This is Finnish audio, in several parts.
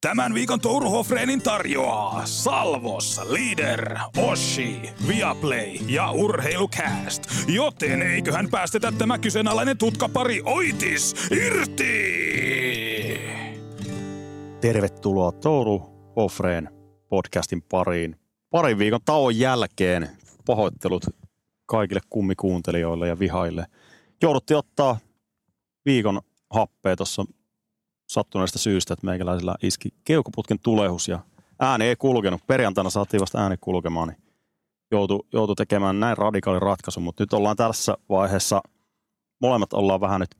Tämän viikon Touru Hofreenin tarjoaa Salvos, Leader, Oshi, Viaplay ja Urheilukääst. Joten eiköhän päästetä tämä kyseenalainen tutkapari Oitis irti! Tervetuloa Touru Hofreen podcastin pariin. Parin viikon tauon jälkeen pahoittelut kaikille kummikuuntelijoille ja vihaille. Jouduttiin ottaa viikon happea tuossa sattuneesta syystä, että meikäläisellä iski keukoputken tulehus ja ääni ei kulkenut. Perjantaina saatiin vasta ääni kulkemaan, niin joutui, joutui tekemään näin radikaali ratkaisu, mutta nyt ollaan tässä vaiheessa, molemmat ollaan vähän nyt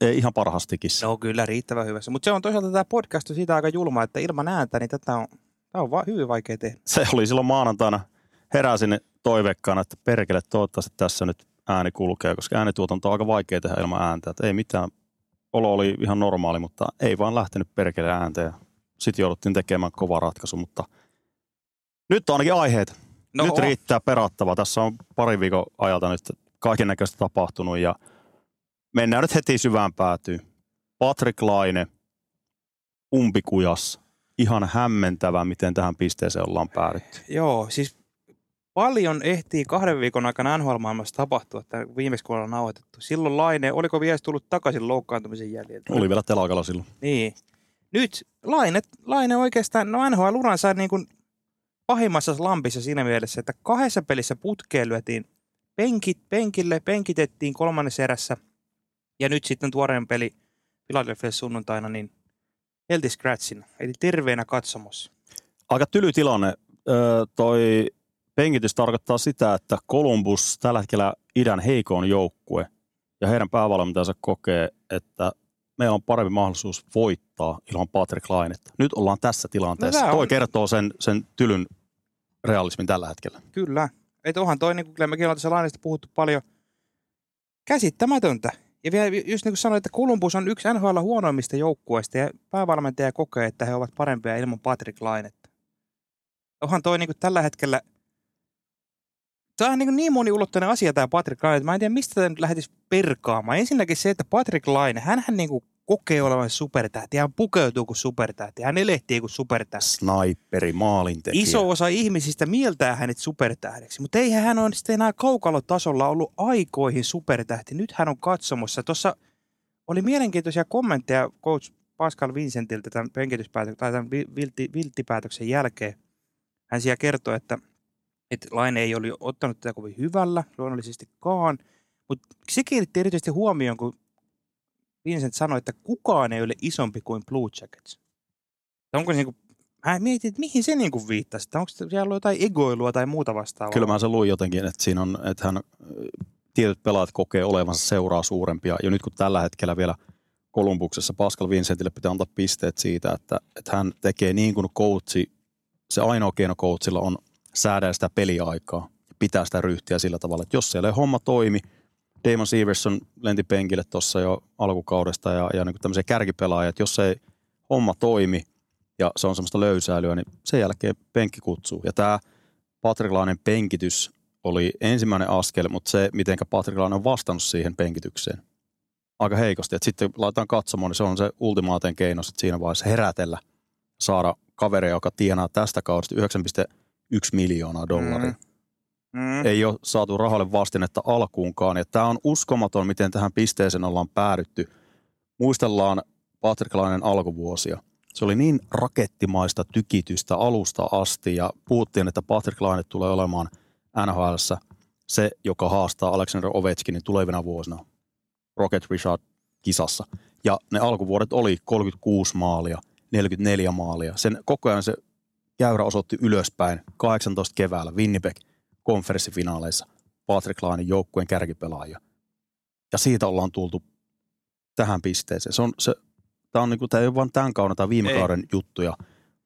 ei ihan parhastikin. No kyllä, riittävän hyvässä. Mutta se on toisaalta tämä podcast on siitä aika julma, että ilman ääntä, niin tätä on, tämä on vaan hyvin vaikea tehdä. Se oli silloin maanantaina, heräsin toiveikkaana, että perkele toivottavasti tässä nyt ääni kulkee, koska äänituotanto on aika vaikea tehdä ilman ääntä. Että ei mitään, olo oli ihan normaali, mutta ei vaan lähtenyt perkele ääntä sitten jouduttiin tekemään kova ratkaisu, mutta nyt on ainakin aiheet. No nyt on. riittää perattavaa. Tässä on pari viikon ajalta nyt kaiken näköistä tapahtunut ja mennään nyt heti syvään päätyyn. Patrick Laine, umpikujas. Ihan hämmentävää, miten tähän pisteeseen ollaan päädytty. Joo, siis paljon ehtii kahden viikon aikana NHL-maailmassa tapahtua, että viimeksi kun ollaan nauhoitettu. Silloin Laine, oliko vielä tullut takaisin loukkaantumisen jäljiltä? Oli vielä telakalla silloin. Niin. Nyt Laine, Laine oikeastaan, no NHL sai niin kuin pahimmassa lampissa siinä mielessä, että kahdessa pelissä putkeen lyötiin penkit, penkille, penkitettiin kolmannessa erässä. Ja nyt sitten tuoreen peli Philadelphia sunnuntaina, niin Healthy Scratchin, eli terveenä katsomossa. Aika tyly tilanne. Öö, toi Penkitys tarkoittaa sitä, että Columbus tällä hetkellä idän heikoon joukkue ja heidän päävalmentajansa kokee, että meillä on parempi mahdollisuus voittaa ilman Patrick Lainetta. Nyt ollaan tässä tilanteessa. No, Toi on... kertoo sen, sen tylyn realismin tällä hetkellä. Kyllä. Että onhan toi, niin kuin mekin ollaan tässä Lainesta puhuttu paljon, käsittämätöntä. Ja vielä just niin kuin sanoin, että Columbus on yksi NHL huonoimmista joukkueista ja päävalmentaja kokee, että he ovat parempia ilman Patrick Lainetta. Onhan toi niin kuin tällä hetkellä – Tämä on niin, niin moniulotteinen asia tämä Patrick Laine, että mä en tiedä mistä tämä nyt lähtisi perkaamaan. Ensinnäkin se, että Patrick Laine, hän niin kuin kokee olevan supertähti. Hän pukeutuu kuin supertähti. Hän elehtii kuin supertähti. Sniperi, maalintekijä. Iso osa ihmisistä mieltää hänet supertähdeksi, mutta eihän hän ole sitten enää kaukalotasolla ollut aikoihin supertähti. Nyt hän on katsomossa. Tuossa oli mielenkiintoisia kommentteja coach Pascal Vincentiltä tämän tai tämän vilttipäätöksen jälkeen. Hän siellä kertoi, että – että Laine ei ole ottanut tätä kovin hyvällä, luonnollisestikaan. Mutta se kiinnitti erityisesti huomioon, kun Vincent sanoi, että kukaan ei ole isompi kuin Blue Jackets. Onko se niin kuin, hän mietin, että mihin se kuin viittasi, että onko siellä ollut jotain egoilua tai muuta vastaavaa? Kyllä mä sen luin jotenkin, että siinä on, että hän tietyt pelaajat kokee olevansa seuraa suurempia. Ja nyt kun tällä hetkellä vielä Kolumbuksessa Pascal Vincentille pitää antaa pisteet siitä, että, että hän tekee niin kuin coachi, se ainoa keino coachilla on säädellä sitä peliaikaa ja pitää sitä ryhtiä sillä tavalla, että jos siellä ei homma toimi, Damon Severson lenti penkille tuossa jo alkukaudesta ja, ja niin tämmöisiä kärkipelaajia, että jos ei homma toimi ja se on semmoista löysäilyä, niin sen jälkeen penkki kutsuu. Ja tämä Patriklainen penkitys oli ensimmäinen askel, mutta se, miten Patriklainen on vastannut siihen penkitykseen, aika heikosti. Et sitten laitetaan katsomaan, niin se on se ultimaaten keino sit siinä vaiheessa herätellä, saada kaveria, joka tienaa tästä kaudesta 1 miljoonaa dollaria. Mm. Mm. Ei ole saatu rahalle vastinetta alkuunkaan. Ja tämä on uskomaton, miten tähän pisteeseen ollaan päädytty. Muistellaan Patrick Lainen alkuvuosia. Se oli niin rakettimaista tykitystä alusta asti ja puhuttiin, että Patrick Laine tulee olemaan nhl se, joka haastaa Alexander Ovechkinin tulevina vuosina Rocket Richard kisassa. Ja ne alkuvuodet oli 36 maalia, 44 maalia. Sen koko ajan se käyrä osoitti ylöspäin 18 keväällä Winnipeg konferenssifinaaleissa Patrick Lainin joukkueen kärkipelaaja. Ja siitä ollaan tultu tähän pisteeseen. Se on, se, tämä, on niinku, tämä ei ole vain tämän kauden tai viime ei. kauden juttuja,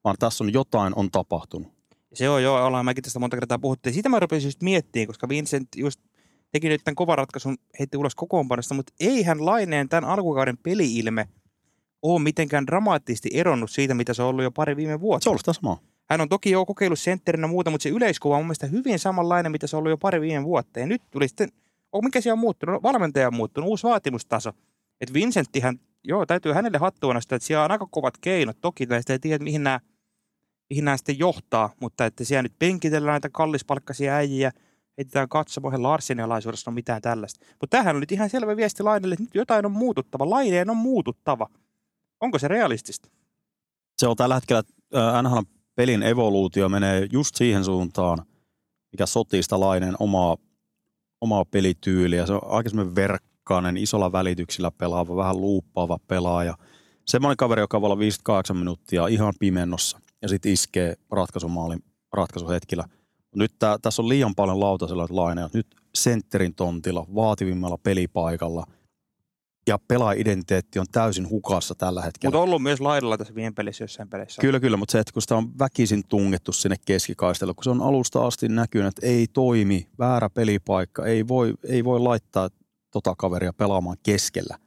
vaan tässä on jotain on tapahtunut. Se on joo, ollaan mäkin tästä monta kertaa puhuttiin. Siitä mä rupesin just miettimään, koska Vincent just teki nyt tämän kovan ratkaisun, heitti ulos kokoonpanosta, mutta eihän Laineen tämän alkukauden peliilme ole mitenkään dramaattisesti eronnut siitä, mitä se on ollut jo pari viime vuotta. Se on ollut samaa. Hän on toki jo kokeillut sentterinä muuta, mutta se yleiskuva on mun mielestä hyvin samanlainen, mitä se on ollut jo pari viime vuotta. Ja nyt tuli sitten, oh, mikä siellä on muuttunut? No, valmentaja on muuttunut, uusi vaatimustaso. Että Vincenttihän joo, täytyy hänelle hattua nostaa, että siellä on aika kovat keinot. Toki sitä ei tiedä, mihin nämä, mihin nämä sitten johtaa, mutta että siellä nyt penkitellään näitä kallispalkkaisia äijiä, heitetään katsomoihin Larsin alaisuudessa, on mitään tällaista. Mutta tämähän on nyt ihan selvä viesti Lainelle, että nyt jotain on muututtava. Laineen on muututtava. Onko se realistista? Se on tällä hetkellä, NHL pelin evoluutio menee just siihen suuntaan, mikä sotii sitä Laineen omaa, omaa pelityyliä. Se on aika semmoinen verkkainen, isolla välityksillä pelaava, vähän luuppaava pelaaja. Semmoinen kaveri, joka voi olla 58 minuuttia ihan pimennossa ja sitten iskee ratkaisumaalin ratkaisuhetkillä. Nyt tää, tässä on liian paljon lautasella laineja. Nyt sentterin tontilla, vaativimmalla pelipaikalla – ja pelaaidentiteetti on täysin hukassa tällä hetkellä. Mutta on ollut myös laidalla tässä viime pelissä jossain pelissä. Kyllä, kyllä, mutta se, että kun sitä on väkisin tungettu sinne keskikaistella, kun se on alusta asti näkynyt, että ei toimi, väärä pelipaikka, ei voi, ei voi laittaa tota kaveria pelaamaan keskellä.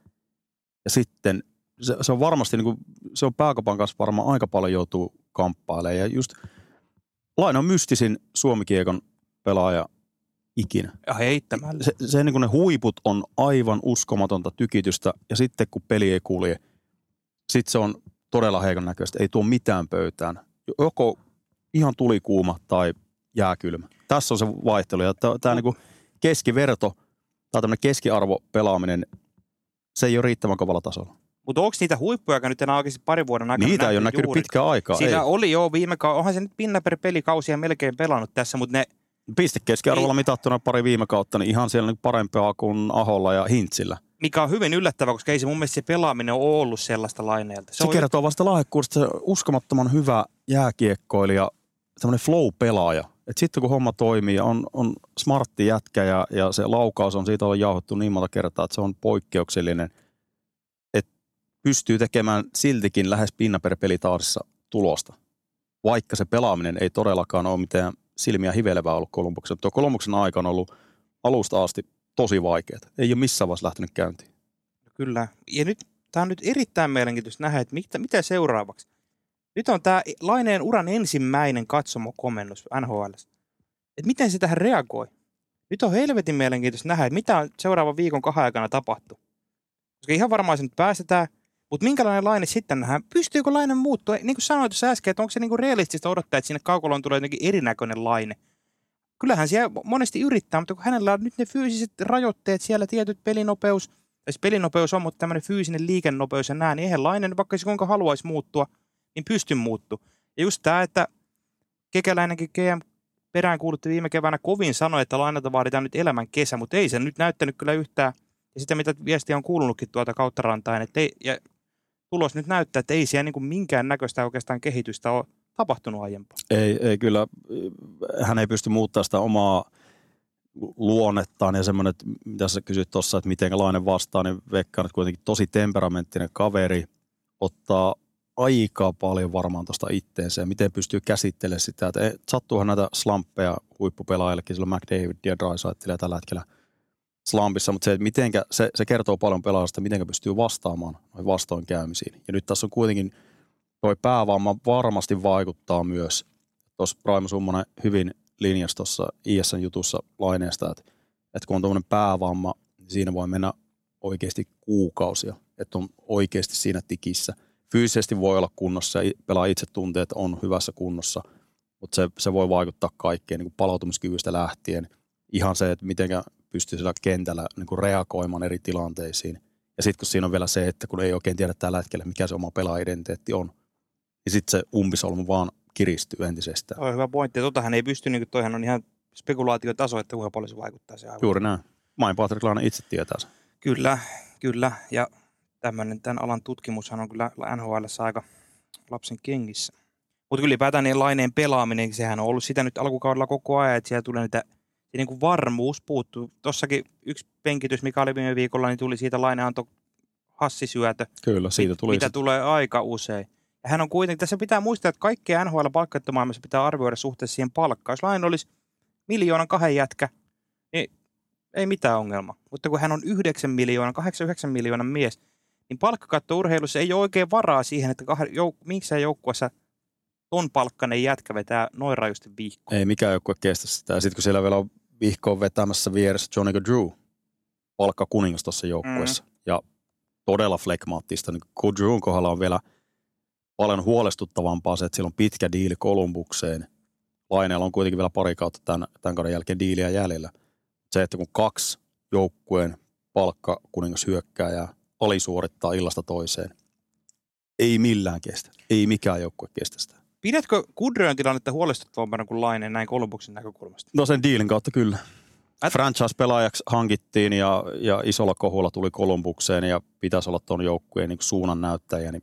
Ja sitten se, se on varmasti, niin kuin, se on pääkopan kanssa varmaan aika paljon joutuu kamppailemaan. Ja just Laina on mystisin Suomikiekon pelaaja ikinä. Ja heittämällä. Se, se niin kuin ne huiput on aivan uskomatonta tykitystä ja sitten kun peli ei kulje, sitten se on todella heikon näköistä. Ei tuo mitään pöytään. Joko ihan tulikuuma tai jääkylmä. Tässä on se vaihtelu. Ja tämä niin keskiverto tai tämmöinen keskiarvo pelaaminen, se ei ole riittävän kovalla tasolla. Mutta onko niitä huippuja, nyt enää oikeasti parin vuoden aikana Niitä ei ole näkynyt pitkään aikaa. Siinä ei. oli jo viime kaudella, onhan se nyt pinna per pelikausia melkein pelannut tässä, mutta ne Pistekeskiarvolla mitattuna pari viime kautta, niin ihan siellä parempaa kuin Aholla ja Hintsillä. Mikä on hyvin yllättävää, koska ei se mun mielestä se pelaaminen ole ollut sellaista laineelta. Se, se kertoo vasta lahjakkuudesta, uskomattoman hyvä jääkiekkoilija, tämmöinen flow-pelaaja. Et sitten kun homma toimii ja on, on smartti jätkä ja, ja se laukaus on siitä on jauhettu niin monta kertaa, että se on poikkeuksellinen, että pystyy tekemään siltikin lähes pinna per peli tulosta. Vaikka se pelaaminen ei todellakaan ole mitään silmiä hivelevää ollut Kolumbuksen. Tuo Kolumbuksen aika on ollut alusta asti tosi vaikeaa. Ei ole missään vaiheessa lähtenyt käyntiin. Kyllä. Ja nyt tämä on nyt erittäin mielenkiintoista nähdä, että mitä, mitä seuraavaksi. Nyt on tämä Laineen uran ensimmäinen katsomokomennus NHL. Että miten se tähän reagoi? Nyt on helvetin mielenkiintoista nähdä, että mitä on seuraavan viikon kahden aikana tapahtuu. Koska ihan varmaan se nyt päästetään mutta minkälainen laine sitten nähdään? Pystyykö laine muuttua? Niin kuin sanoit tuossa äsken, että onko se niin kuin realistista odottaa, että sinne kaukoloon tulee jotenkin erinäköinen laine? Kyllähän siellä monesti yrittää, mutta kun hänellä on nyt ne fyysiset rajoitteet, siellä tietyt pelinopeus, tai pelinopeus on, mutta tämmöinen fyysinen liikennopeus ja nää, niin eihän lainen, vaikka se kuinka haluaisi muuttua, niin pysty muuttu. Ja just tämä, että kekäläinenkin GM peräänkuulutti viime keväänä kovin sanoi, että lainata vaaditaan nyt elämän kesä, mutta ei se nyt näyttänyt kyllä yhtään, ja sitä mitä viestiä on kuulunutkin tuolta kautta rantain, että ei, ja tulos nyt näyttää, että ei siellä niin kuin minkään näköistä oikeastaan kehitystä ole tapahtunut aiempaa. Ei, ei kyllä. Hän ei pysty muuttamaan sitä omaa luonnettaan ja semmoinen, että mitä sä kysyt tuossa, että miten lainen vastaa, niin Vekka on kuitenkin tosi temperamenttinen kaveri, ottaa aika paljon varmaan tuosta itteensä ja miten pystyy käsittelemään sitä. Että sattuuhan näitä slamppeja huippupelaajillekin, sillä McDavid ja Drysaitl tällä hetkellä – slampissa, mutta se, että mitenkä, se, se kertoo paljon pelaajasta, miten pystyy vastaamaan noihin vastoinkäymisiin. Ja nyt tässä on kuitenkin toi päävamma varmasti vaikuttaa myös. Tuossa Raimo Summonen hyvin linjasi tuossa ISN jutussa laineesta, että, että kun on tuommoinen päävamma, niin siinä voi mennä oikeasti kuukausia, että on oikeasti siinä tikissä. Fyysisesti voi olla kunnossa ja pelaa itse tuntee, että on hyvässä kunnossa, mutta se, se voi vaikuttaa kaikkeen niin palautumiskyvystä lähtien. Ihan se, että miten pystyy siellä kentällä niin kuin reagoimaan eri tilanteisiin. Ja sitten kun siinä on vielä se, että kun ei oikein tiedä tällä hetkellä, mikä se oma pelaaidentiteetti on, niin sitten se umpisolmu vaan kiristyy entisestään. On hyvä pointti. Totahan ei pysty, niin kuin toihan on ihan spekulaatiotaso, että kuinka paljon se vaikuttaa se aivan. Juuri näin. Main Patrick Laine itse tietää sen. Kyllä, kyllä. Ja tämmöinen tämän alan tutkimushan on kyllä NHL aika lapsen kengissä. Mutta ylipäätään niin laineen pelaaminen, sehän on ollut sitä nyt alkukaudella koko ajan, että siellä tulee niitä niin kuin varmuus puuttuu. Tossakin yksi penkitys, mikä oli viime viikolla, niin tuli siitä laineanto hassisyötö. Kyllä, siitä tuli. Mitä sit. tulee aika usein. Ja hän on kuitenkin, tässä pitää muistaa, että kaikkea NHL palkkattomaailmassa pitää arvioida suhteessa siihen palkkaan. Jos lain olisi miljoonan kahden jätkä, niin ei mitään ongelma. Mutta kun hän on 9 miljoonan, 8-9 miljoonan mies, niin palkkakatto urheilussa ei ole oikein varaa siihen, että jouk- miksi joukkueessa ton palkkainen jätkä vetää noin rajusti vihkoon. Ei mikään joukkue kestä sitä. Ja sitten kun siellä vielä on vihkoon vetämässä vieressä Johnny Drew, palkka kuningas tuossa joukkueessa. Mm. Ja todella flekmaattista. Niin Kudrun kohdalla on vielä paljon huolestuttavampaa se, että sillä on pitkä diili Kolumbukseen. Laineella on kuitenkin vielä pari kautta tämän, tämän kauden jälkeen diiliä jäljellä. Se, että kun kaksi joukkueen palkka kuningas hyökkää ja alisuorittaa illasta toiseen, ei millään kestä. Ei mikään joukkue kestä sitä. Pidätkö Kudrön tilannetta huolestuttavampana kuin Laine näin Kolumbuksen näkökulmasta? No sen diilin kautta kyllä. Ät- Franchise-pelaajaksi hankittiin ja, ja isolla kohulla tuli Kolumbukseen ja pitäisi olla tuon joukkueen niin suunnan näyttäjä, niin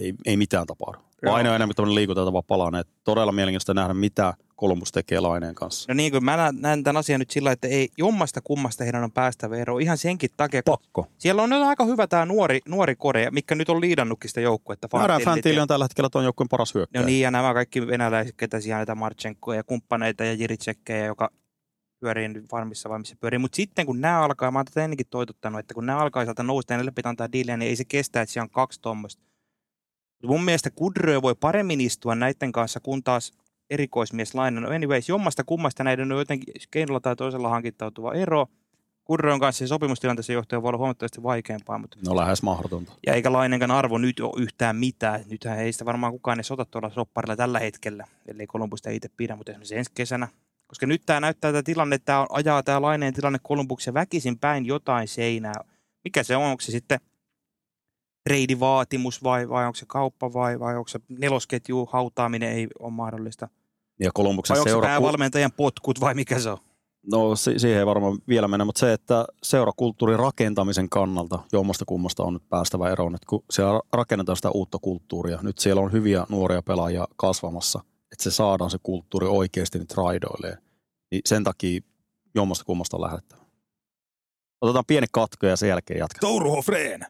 ei, ei mitään tapahdu. On enemmän tämmöinen liikuteltava palanen. Todella mielenkiintoista nähdä, mitä Kolumbus tekee Laineen kanssa. No niin kuin mä näen- tämän asian nyt sillä, että ei jommasta kummasta heidän on päästävä eroon ihan senkin takia, Pakko. siellä on nyt aika hyvä tämä nuori, nuori kore, mikä nyt on liidannutkin sitä joukkuetta. Fantillit Fantilli on tällä hetkellä tuon joukkueen paras hyökkäjä. No niin, ja nämä kaikki venäläiset, ketä siellä näitä Marchenkoja ja kumppaneita ja Jiritsekkejä, joka pyörii nyt farmissa vai missä pyörii. Mutta sitten kun nämä alkaa, mä oon tätä ennenkin toitottanut, että kun nämä alkaa sieltä nousta ja niille pitää antaa diiliä, niin ei se kestä, että siellä on kaksi tuommoista. Mun mielestä Kudrö voi paremmin istua näiden kanssa, kun taas erikoismies Laine. No anyways, jommasta kummasta näiden on jotenkin keinolla tai toisella hankittautuva ero. Kudrön kanssa sopimustilanteessa johtaja voi olla huomattavasti vaikeampaa, mutta No lähes mahdotonta. ja eikä Lainenkaan arvo nyt ole yhtään mitään. Nythän ei sitä varmaan kukaan edes ota tuolla sopparilla tällä hetkellä, ellei Kolumbusta itse pidä, mutta esimerkiksi ensi kesänä. Koska nyt tämä näyttää tämä tilanne, että tämä ajaa tämä Laineen tilanne Kolumbuksen väkisin päin jotain seinää. Mikä se on? Onko se sitten reidivaatimus vai, vai onko se kauppa vai, vai onko se nelosketju hautaaminen ei ole mahdollista? Ja Kolumbuksen Vai onko se seura... päävalmentajan potkut vai mikä se on? No si- siihen ei varmaan vielä mennä, mutta se, että seurakulttuurin rakentamisen kannalta jommasta kummasta on nyt päästävä eroon, että kun siellä rakennetaan sitä uutta kulttuuria, nyt siellä on hyviä nuoria pelaajia kasvamassa, että se saadaan se kulttuuri oikeasti nyt raidoilleen, niin sen takia jommasta kummasta on lähdettävä. Otetaan pieni katko ja sen jälkeen jatketaan. Touruho Freen.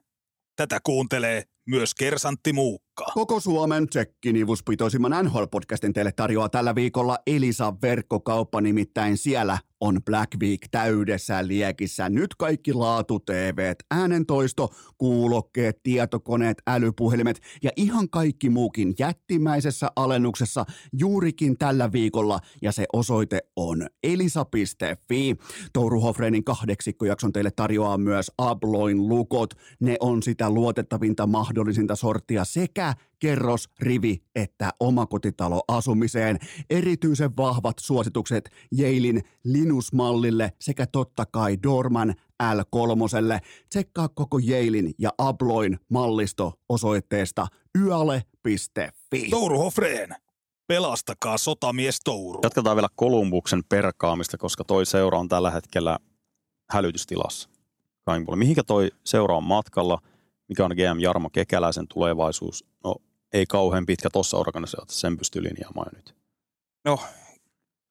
Tätä kuuntelee myös Kersantti Muukka. Koko Suomen tsekkinivuspitoisimman NHL-podcastin teille tarjoaa tällä viikolla Elisa verkkokauppa, nimittäin siellä on Black Week täydessä liekissä. Nyt kaikki laatu TVt, äänentoisto, kuulokkeet, tietokoneet, älypuhelimet ja ihan kaikki muukin jättimäisessä alennuksessa juurikin tällä viikolla ja se osoite on elisa.fi. Touru Hofreinin kahdeksikkojakson teille tarjoaa myös Abloin lukot. Ne on sitä luotettavinta mahdollisinta sorttia sekä kerros, rivi että omakotitalo asumiseen. Erityisen vahvat suositukset Jailin Linus-mallille sekä totta kai Dorman L3. Tsekkaa koko Jailin ja Abloin mallisto osoitteesta yale.fi. Touruho Freen. Pelastakaa sotamies Touru. Jatketaan vielä Kolumbuksen perkaamista, koska toi seura on tällä hetkellä hälytystilassa. Mihinkä toi seura on matkalla? Mikä on GM Jarmo Kekäläisen tulevaisuus? No ei kauhean pitkä tuossa organisaatiossa, sen pystyy linjaamaan nyt. No,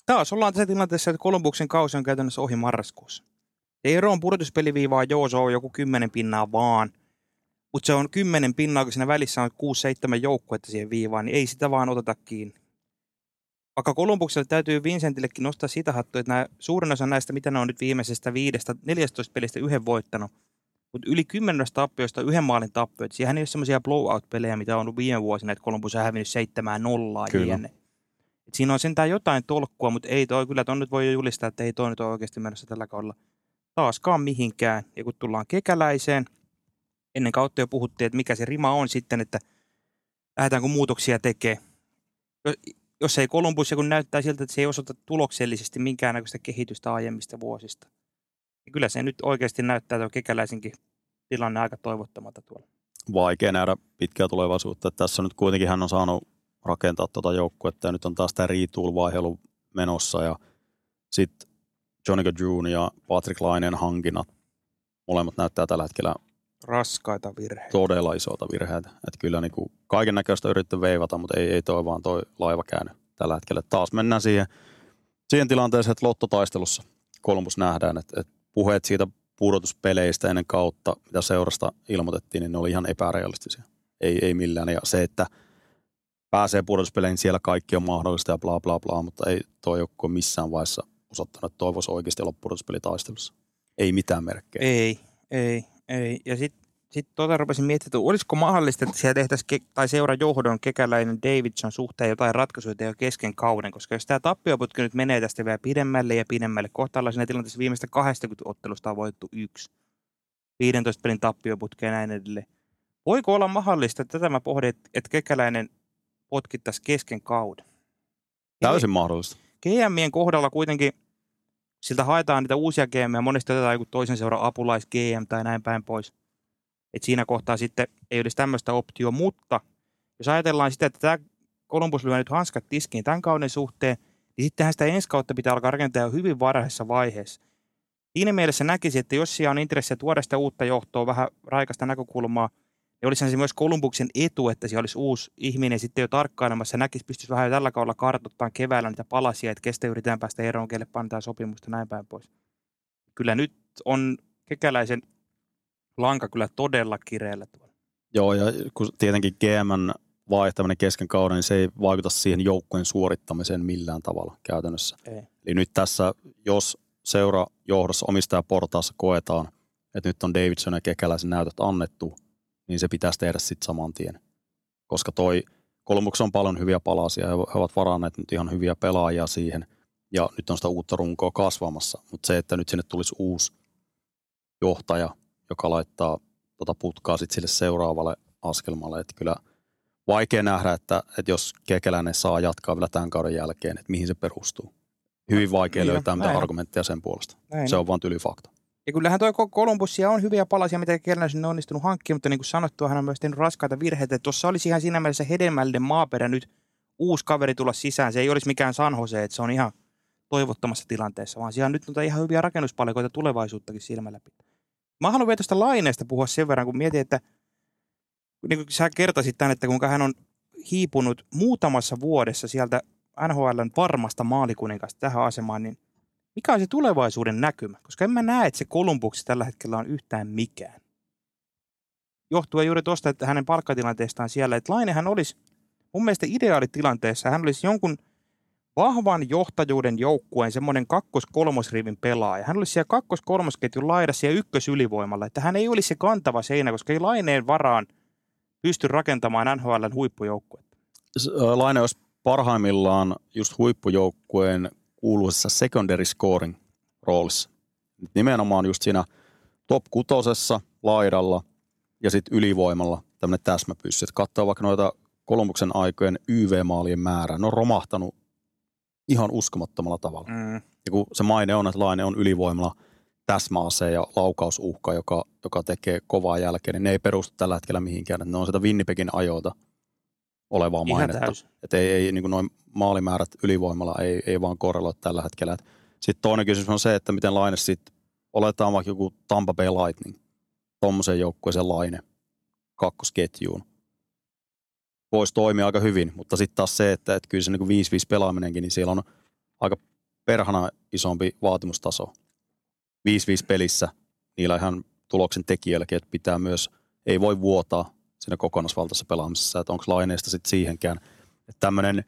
taas ollaan tässä tilanteessa, että Kolumbuksen kausi on käytännössä ohi marraskuussa. Ero on pudotuspeliviivaa, joo, se on joku kymmenen pinnaa vaan. Mutta se on kymmenen pinnaa, kun siinä välissä on 6-7 joukkuetta siihen viivaan, niin ei sitä vaan oteta kiinni. Vaikka Kolumbukselle täytyy Vincentillekin nostaa sitä hattua, että nämä, suurin osa näistä, mitä ne on nyt viimeisestä viidestä, 14 pelistä yhden voittanut, mutta yli 10 tappioista yhden maalin tappioita. Siihen ei ole semmoisia blowout-pelejä, mitä on ollut viime vuosina, että Columbus on hävinnyt 7 nollaa Kyllä. jne. Et siinä on sentään jotain tolkkua, mutta ei toi, kyllä ton nyt voi jo julistaa, että ei toi nyt ole oikeasti menossa tällä kaudella taaskaan mihinkään. Ja kun tullaan kekäläiseen, ennen kautta jo puhuttiin, että mikä se rima on sitten, että lähdetäänkö muutoksia tekee. Jo- Jos ei Columbus, ja kun näyttää siltä, että se ei osoita tuloksellisesti minkäännäköistä kehitystä aiemmista vuosista. Niin kyllä se nyt oikeasti näyttää tuo kekäläisenkin tilanne aika toivottomalta tuolla. Vaikea nähdä pitkää tulevaisuutta. Että tässä on nyt kuitenkin hän on saanut rakentaa tuota joukkuetta ja nyt on taas tämä retool-vaihe ollut menossa ja sitten Johnny Gaudreau ja Patrick Laineen hankinnat molemmat näyttää tällä hetkellä Raskaita virheitä. todella isoita virheitä. Että kyllä niin kaiken näköistä yritetty veivata, mutta ei, ei toi vaan toi laiva käänny tällä hetkellä. Taas mennään siihen, siihen tilanteeseen, että lottotaistelussa Columbus nähdään, että, että puheet siitä pudotuspeleistä ennen kautta, mitä seurasta ilmoitettiin, niin ne oli ihan epärealistisia. Ei, ei millään. Ja se, että pääsee pudotuspeleihin, niin siellä kaikki on mahdollista ja bla bla bla, mutta ei tuo joukko missään vaiheessa osoittanut, että toivoisi oikeasti olla pudotuspelitaistelussa. Ei mitään merkkejä. Ei, ei, ei. Ja sitten sit tota rupesin miettimään, että olisiko mahdollista, että siellä tehtäisiin, ke- tai seura johdon kekäläinen Davidson suhteen jotain ratkaisuja jo kesken kauden, koska jos tämä tappioputki nyt menee tästä vielä pidemmälle ja pidemmälle, kohta ollaan siinä tilanteessa viimeistä 20 ottelusta on voitettu yksi. 15 pelin tappioputkea ja näin edelleen. Voiko olla mahdollista, että tätä mä pohdin, että, kekäläinen potkittaisi kesken kauden? Täysin mahdollista. GMien kohdalla kuitenkin siltä haetaan niitä uusia GM, monesti otetaan joku toisen seuran apulais GM tai näin päin pois. Et siinä kohtaa sitten ei olisi tämmöistä optio, mutta jos ajatellaan sitä, että tämä Columbus lyö nyt hanskat tiskiin tämän kauden suhteen, niin sittenhän sitä ensi kautta pitää alkaa rakentaa jo hyvin varhaisessa vaiheessa. Siinä mielessä näkisi, että jos siellä on intressiä tuoda sitä uutta johtoa, vähän raikasta näkökulmaa, niin olisihan se myös Kolumbuksen etu, että siellä olisi uusi ihminen sitten jo tarkkailemassa. Näkisi, pystyisi vähän jo tällä kaudella kartoittamaan keväällä niitä palasia, että kestä yritetään päästä eroon, kelle pannaan sopimusta näin päin pois. Kyllä nyt on kekäläisen lanka kyllä todella kireellä tuolla. Joo, ja kun tietenkin GMn vaihtaminen kesken kauden, niin se ei vaikuta siihen joukkueen suorittamiseen millään tavalla käytännössä. Ei. Eli nyt tässä, jos seura johdossa omistajaportaassa koetaan, että nyt on Davidson ja Kekäläisen näytöt annettu, niin se pitäisi tehdä sitten saman tien. Koska toi Kolmuksessa on paljon hyviä palasia ja he ovat varanneet nyt ihan hyviä pelaajia siihen. Ja nyt on sitä uutta runkoa kasvamassa. Mutta se, että nyt sinne tulisi uusi johtaja, joka laittaa tota putkaa sitten sille seuraavalle askelmalle. Että kyllä vaikea nähdä, että, että jos Kekeläinen saa jatkaa vielä tämän kauden jälkeen, että mihin se perustuu. Hyvin vaikea Niin, löytää mitään näin on. argumentteja sen puolesta. Näin Se on. on vaan tyly fakta. Ja kyllähän toi Kolumbusia on hyviä palasia, mitä Kekäläinen sinne on onnistunut hankkimaan, mutta niin kuin sanottua, hän on myös tehnyt raskaita virheitä. Tuossa olisi ihan siinä mielessä hedelmällinen maaperä nyt uusi kaveri tulla sisään. Se ei olisi mikään San Jose, että se on ihan toivottomassa tilanteessa, vaan siellä on nyt ihan hyviä rakennuspalikoita tulevaisuuttakin silmällä pitää. Mä haluan vielä tuosta laineesta puhua sen verran, kun mietin, että niin kuin sä kertasit tämän, että kuinka hän on hiipunut muutamassa vuodessa sieltä NHLn varmasta maalikuninkaasta tähän asemaan, niin mikä on se tulevaisuuden näkymä? Koska en mä näe, että se Kolumbuksi tällä hetkellä on yhtään mikään. Johtuen juuri tuosta, että hänen palkkatilanteestaan siellä, että Lainehan olisi mun mielestä ideaalitilanteessa, hän olisi jonkun vahvan johtajuuden joukkueen semmoinen kakkos-kolmosrivin pelaaja. Hän olisi siellä kakkos-kolmosketjun laidassa ja ykkösylivoimalla, että hän ei olisi se kantava seinä, koska ei Laineen varaan pysty rakentamaan NHLn huippujoukkuetta. Laine olisi parhaimmillaan just huippujoukkueen kuuluisessa secondary scoring roolissa. Nimenomaan just siinä top kutosessa, laidalla ja sitten ylivoimalla tämmöinen täsmäpyssy. Et katsoo vaikka noita Kolumbuksen aikojen YV-maalien määrää. Ne on romahtanut ihan uskomattomalla tavalla. Mm. Ja kun se maine on, että Laine on ylivoimalla täsmäase ja laukausuhka, joka, joka tekee kovaa jälkeen, niin ne ei perustu tällä hetkellä mihinkään. Että ne on sitä Winnipegin ajoilta olevaa Ihan mainetta. Että ei, ei niin noin maalimäärät ylivoimalla ei, ei vaan korreloi tällä hetkellä. Sitten toinen kysymys on se, että miten Laine sitten, oletaan vaikka joku Tampa Bay Lightning, tuommoisen joukkueeseen Laine kakkosketjuun. Voisi toimia aika hyvin, mutta sitten taas se, että, että kyllä se niin 5-5 pelaaminenkin, niin siellä on aika perhana isompi vaatimustaso. 5-5 pelissä niillä ihan tuloksen tekijöilläkin, että pitää myös, ei voi vuotaa siinä kokonaisvaltaisessa pelaamisessa, että onko laineesta sitten siihenkään. Että tämmöinen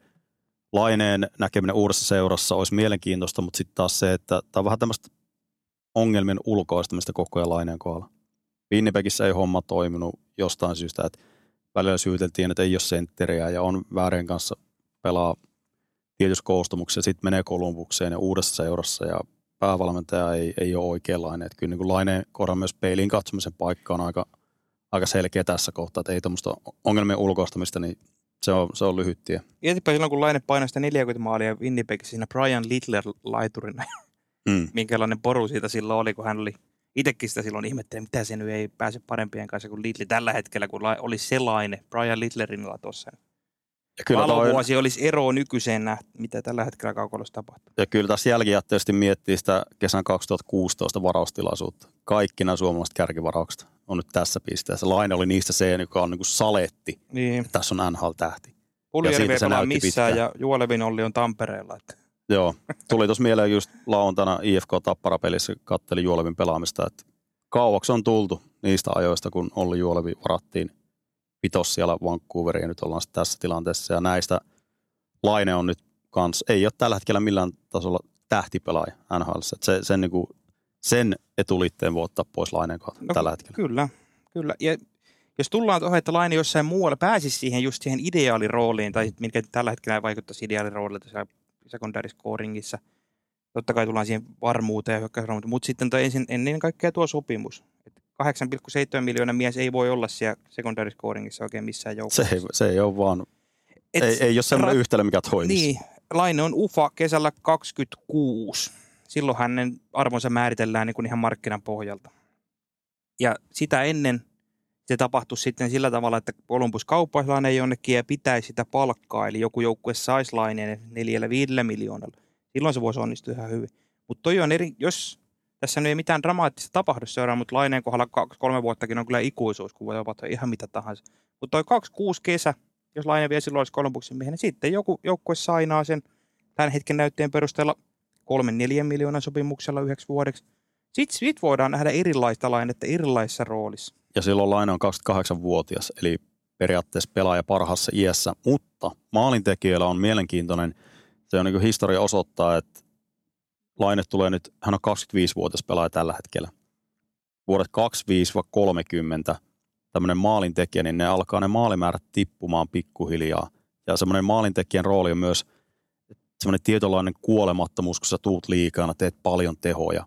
laineen näkeminen uudessa seurassa olisi mielenkiintoista, mutta sitten taas se, että tämä on vähän tämmöistä ongelmien ulkoistamista koko ajan laineen kohdalla. Winnipegissä ei homma toiminut jostain syystä, että välillä syyteltiin, että ei ole sentteriä ja on väärien kanssa pelaa tietyssä koostumuksessa, sitten menee Kolumbukseen ja uudessa seurassa ja päävalmentaja ei, ei ole oikeanlainen. Että kyllä niin kuin laineen kohdalla myös peiliin katsomisen paikka on aika, aika selkeä tässä kohtaa, että ei tuommoista ongelmien ulkoistamista, niin se on, se on lyhyt tie. Mietipä silloin, kun Laine painoi sitä 40 maalia Winnipegissä siinä Brian Littler laiturina. Mm. Minkälainen poru siitä silloin oli, kun hän oli itsekin sitä silloin ihmettelin, mitä se nyt ei pääse parempien kanssa kuin Lidli tällä hetkellä, kun oli sellainen Brian Litlerinilla tuossa. Ja kyllä, toi, Valovuosi olisi ero nykyiseen nähty, mitä tällä hetkellä kaukolossa tapahtuu. ja kyllä tässä jälkijättöisesti miettii sitä kesän 2016 varaustilaisuutta. Kaikki nämä suomalaiset kärkivaraukset on nyt tässä pisteessä. Laine oli niistä se, joka on niin kuin saletti. Niin. Tässä on NHL-tähti. Puljärvi ei missään pitkään. ja Juolevin Olli on Tampereella. Että. Joo, tuli tuossa mieleen just lauantaina IFK Tappara-pelissä, kattelin Juolevin pelaamista, että kauaksi on tultu niistä ajoista, kun Olli Juolevi varattiin pitos siellä Vancouveriin ja nyt ollaan tässä tilanteessa. Ja näistä Laine on nyt kans, ei ole tällä hetkellä millään tasolla tähtipelaaja NHL. Se, sen, niin kuin, sen etuliitteen voi ottaa pois Laineen kautta No, tällä hetkellä. Kyllä, kyllä. Ja jos tullaan tuohon, että Laine jossain muualla pääsisi siihen just siihen ideaalirooliin, tai mitkä tällä hetkellä vaikuttaisi ideaaliroolilta siellä secondary scoringissa, totta kai tullaan siihen varmuuteen ja hyökkäysvarmuuteen, mutta sitten toi ensin, ennen kaikkea tuo sopimus. Et 8,7 miljoonaa mies ei voi olla siellä secondary scoringissa oikein missään joukossa. Se ei, se ei ole vaan, Et, ei, ei ole semmoinen ra- yhtälö, mikä toimisi. Niin, Laine on UFA kesällä 26. Silloin hänen arvonsa määritellään niin kuin ihan markkinan pohjalta. Ja sitä ennen se tapahtui sitten sillä tavalla, että Columbus kauppaisi laineen jonnekin ja pitäisi sitä palkkaa, eli joku joukkue saisi laineen neljällä viidellä miljoonalla. Silloin se voisi onnistua ihan hyvin. Mutta toi on eri, jos tässä ei mitään dramaattista tapahdu seuraa, mutta laineen kohdalla kaksi, kolme vuottakin on kyllä ikuisuus, kun voi olla ihan mitä tahansa. Mutta toi 26 kesä, jos laine vielä silloin olisi Columbuksen miehen, niin sitten joku joukkue sainaa sen tämän hetken näytteen perusteella kolmen neljän miljoonan sopimuksella yhdeksi vuodeksi. Sitten sit voidaan nähdä erilaista lainetta erilaisissa roolissa. Ja silloin laine on 28-vuotias, eli periaatteessa pelaaja parhaassa iässä, mutta maalintekijöillä on mielenkiintoinen, se on niin kuin historia osoittaa, että Laine tulee nyt, hän on 25-vuotias pelaaja tällä hetkellä. Vuodet 25-30 tämmöinen maalintekijä, niin ne alkaa ne maalimäärät tippumaan pikkuhiljaa. Ja semmoinen maalintekijän rooli on myös semmoinen tietynlainen kuolemattomuus, kun sä tuut liikana, teet paljon tehoja.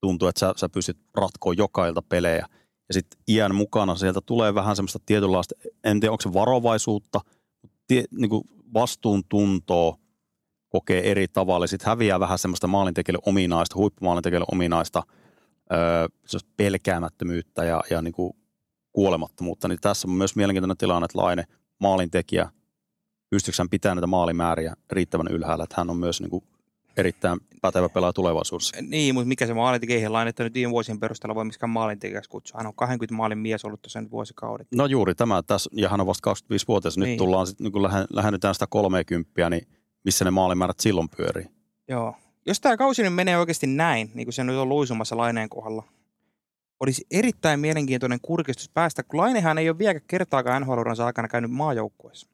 Tuntuu, että sä, sä pystyt ratkoa jokailta pelejä. Ja sitten iän mukana sieltä tulee vähän semmoista tietynlaista, en tiedä onko se varovaisuutta, tie, niin kuin vastuuntuntoa kokee eri tavalla. Sitten häviää vähän semmoista maalintekijälle ominaista, huippumaalintekijälle ominaista öö, pelkäämättömyyttä ja, ja niin kuin kuolemattomuutta. Niin tässä on myös mielenkiintoinen tilanne, että Laine maalintekijä, pystyykö hän pitämään näitä maalimääriä riittävän ylhäällä, että hän on myös niin kuin erittäin pätevä pelaaja tulevaisuudessa. Niin, mutta mikä se maalintekijä, ei lainetta nyt viime vuosien perusteella voi miskään maalintekijäksi kutsua. Hän on 20 maalin mies ollut tuossa nyt vuosikaudet. No juuri tämä tässä, ja hän on vasta 25-vuotias. Nyt niin. tullaan sitten, niin kun lähennytään sitä 30, niin missä ne maalimäärät silloin pyörii. Joo. Jos tämä kausi nyt menee oikeasti näin, niin kuin se nyt on luisumassa Laineen kohdalla, olisi erittäin mielenkiintoinen kurkistus päästä, kun Lainehan ei ole vielä kertaakaan nhl aikana käynyt maajoukkueessa.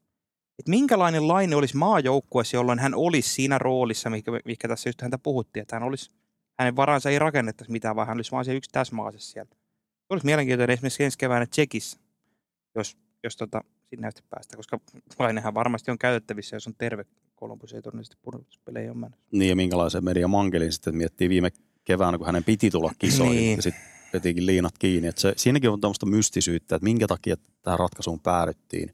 Että minkälainen Laine olisi maajoukkueessa, jolloin hän olisi siinä roolissa, mikä, mikä tässä just häntä puhuttiin, että hän olisi, hänen varansa ei rakennettaisi mitään, vaan hän olisi vaan se yksi täsmäase siellä. Se olisi mielenkiintoinen esimerkiksi ensi keväänä Tsekissä, jos, jos tota, sinne päästä, koska Lainehan varmasti on käytettävissä, jos on terve Columbus ei todennäköisesti pudotuspelejä ole mennyt. Niin ja minkälaisen media mankelin sitten miettii viime keväänä, kun hänen piti tulla kisoihin niin. ja sitten vetikin liinat kiinni. Että se, siinäkin on tämmöistä mystisyyttä, että minkä takia tähän ratkaisuun päädyttiin.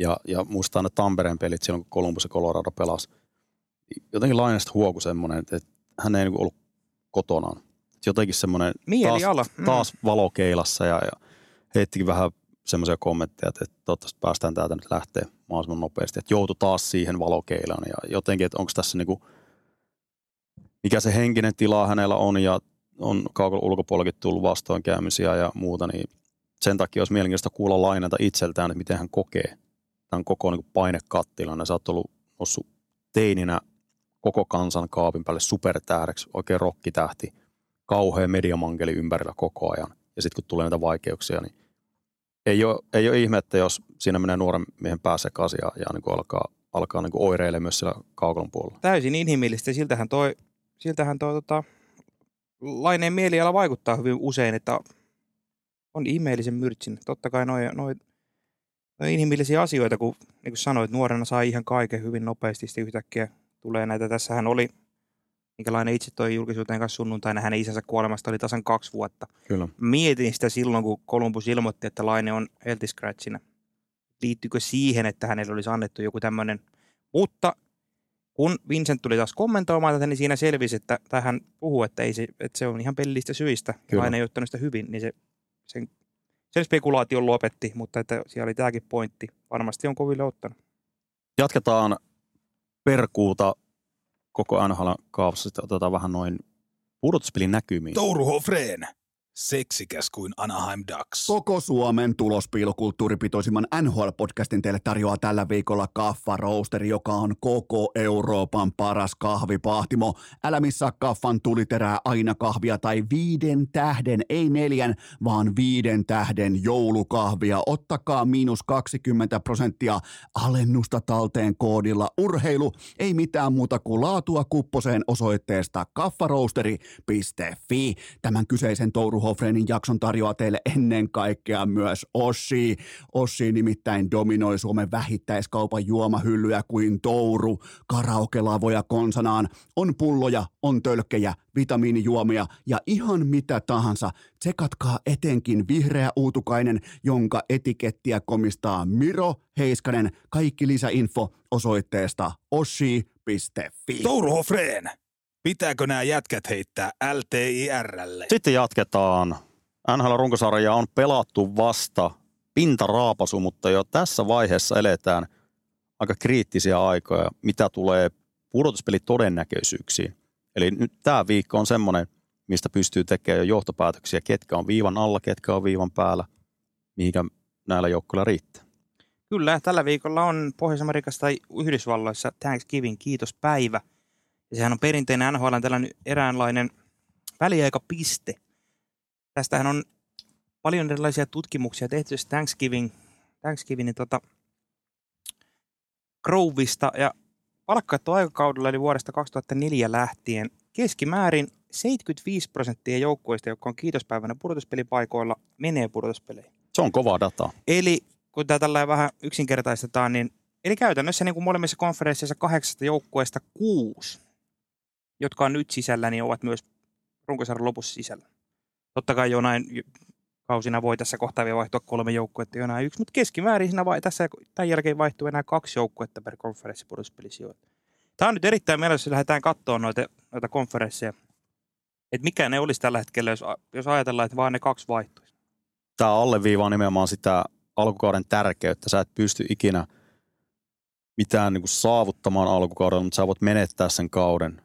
Ja, ja muistaa ne Tampereen pelit silloin, kun Columbus ja Colorado pelasi. Jotenkin Lainesta huoku semmoinen, että hän ei niinku ollut kotonaan. Jotenkin semmoinen taas, mm. taas valokeilassa ja, ja heittikin vähän semmoisia kommentteja, että, että toivottavasti päästään täältä nyt lähteä mahdollisimman nopeasti. Että joutu taas siihen valokeilaan ja jotenkin, että onko tässä niinku, mikä se henkinen tila hänellä on ja on kaukalla ulkopuolellakin tullut vastoinkäymisiä ja muuta, niin sen takia olisi mielenkiintoista kuulla lainata itseltään, että miten hän kokee tämän koko niin painekattilan. Sä oot ollut noussut teininä koko kansan kaapin päälle supertähdeksi, oikein rokkitähti, kauhea mediamangeli ympärillä koko ajan. Ja sitten kun tulee näitä vaikeuksia, niin ei ole, ei ole ihme, että jos siinä menee nuoren miehen päässä sekaisin ja, ja niin kuin alkaa, alkaa niin kuin oireilemaan myös siellä kaukalon puolella. Täysin inhimillistä. Siltähän toi, siltähän toi tota, laineen mieliala vaikuttaa hyvin usein, että on ihmeellisen myrtsin. Totta kai noin noi, noi inhimillisiä asioita, kun niin kuin sanoit, nuorena sai ihan kaiken hyvin nopeasti, sitten yhtäkkiä tulee näitä. Tässähän oli minkälainen itse toi julkisuuteen kanssa sunnuntaina hänen isänsä kuolemasta oli tasan kaksi vuotta. Kyllä. Mietin sitä silloin, kun Columbus ilmoitti, että Laine on healthy scratchina. Liittyykö siihen, että hänelle olisi annettu joku tämmöinen. Mutta kun Vincent tuli taas kommentoimaan tätä, niin siinä selvisi, että tähän puhuu, että, ei se, että se on ihan pellistä syistä. Kyllä. Laine ei ottanut sitä hyvin, niin se, sen, sen spekulaation lopetti, mutta että siellä oli tämäkin pointti. Varmasti on koville ottanut. Jatketaan perkuuta koko NHL kaavassa sitten otetaan vähän noin pudotuspelin näkymiin. Touru Hofreen seksikäs kuin Anaheim Ducks. Koko Suomen tulospiilokulttuuripitoisimman NHL-podcastin teille tarjoaa tällä viikolla Kaffa Roasteri, joka on koko Euroopan paras kahvipahtimo. Älä missaa Kaffan tuliterää aina kahvia tai viiden tähden, ei neljän, vaan viiden tähden joulukahvia. Ottakaa miinus 20 prosenttia alennusta talteen koodilla urheilu. Ei mitään muuta kuin laatua kupposeen osoitteesta kaffaroasteri.fi. Tämän kyseisen Touru Hofreinin jakson tarjoaa teille ennen kaikkea myös Ossi. Ossi nimittäin dominoi Suomen vähittäiskaupan juomahyllyä kuin touru, karaokelavoja konsanaan. On pulloja, on tölkkejä, vitamiinijuomia ja ihan mitä tahansa. Tsekatkaa etenkin vihreä uutukainen, jonka etikettiä komistaa Miro Heiskanen. Kaikki lisäinfo osoitteesta ossi.fi. Touru Hofreen, pitääkö nämä jätkät heittää LTIRlle? Sitten jatketaan. NHL runkosarja on pelattu vasta pintaraapasu, mutta jo tässä vaiheessa eletään aika kriittisiä aikoja, mitä tulee pudotuspelitodennäköisyyksiin. Eli nyt tämä viikko on semmoinen, mistä pystyy tekemään jo johtopäätöksiä, ketkä on viivan alla, ketkä on viivan päällä, mihinkä näillä joukkoilla riittää. Kyllä, tällä viikolla on Pohjois-Amerikassa tai Yhdysvalloissa Thanksgiving kiitospäivä. Ja sehän on perinteinen NHL tällainen eräänlainen väliaikapiste. Tästähän on paljon erilaisia tutkimuksia tehty Thanksgiving, Thanksgivingin tota, Grovista ja palkkattu aikakaudella eli vuodesta 2004 lähtien keskimäärin 75 prosenttia joukkueista, jotka on kiitospäivänä pudotuspelipaikoilla, menee pudotuspeleihin. Se on kova data. Eli kun tämä tällä vähän yksinkertaistetaan, niin eli käytännössä niin kuin molemmissa konferensseissa kahdeksasta joukkueesta kuusi, jotka on nyt sisällä, niin ovat myös runkosarjan lopussa sisällä. Totta kai jonain kausina voi tässä kohtaa vielä vaihtua kolme joukkuetta, jonain yksi, mutta keskimäärin siinä vai, tässä tämän jälkeen vaihtuu enää kaksi joukkuetta per konferenssi pudotuspelisijoilla. Tämä on nyt erittäin mielessä, jos lähdetään katsomaan noita, noita konferensseja, että mikä ne olisi tällä hetkellä, jos, jos ajatellaan, että vaan ne kaksi vaihtuisi. Tämä alleviivaa nimenomaan sitä alkukauden tärkeyttä. Sä et pysty ikinä mitään niin kuin saavuttamaan alkukaudella, mutta sä voit menettää sen kauden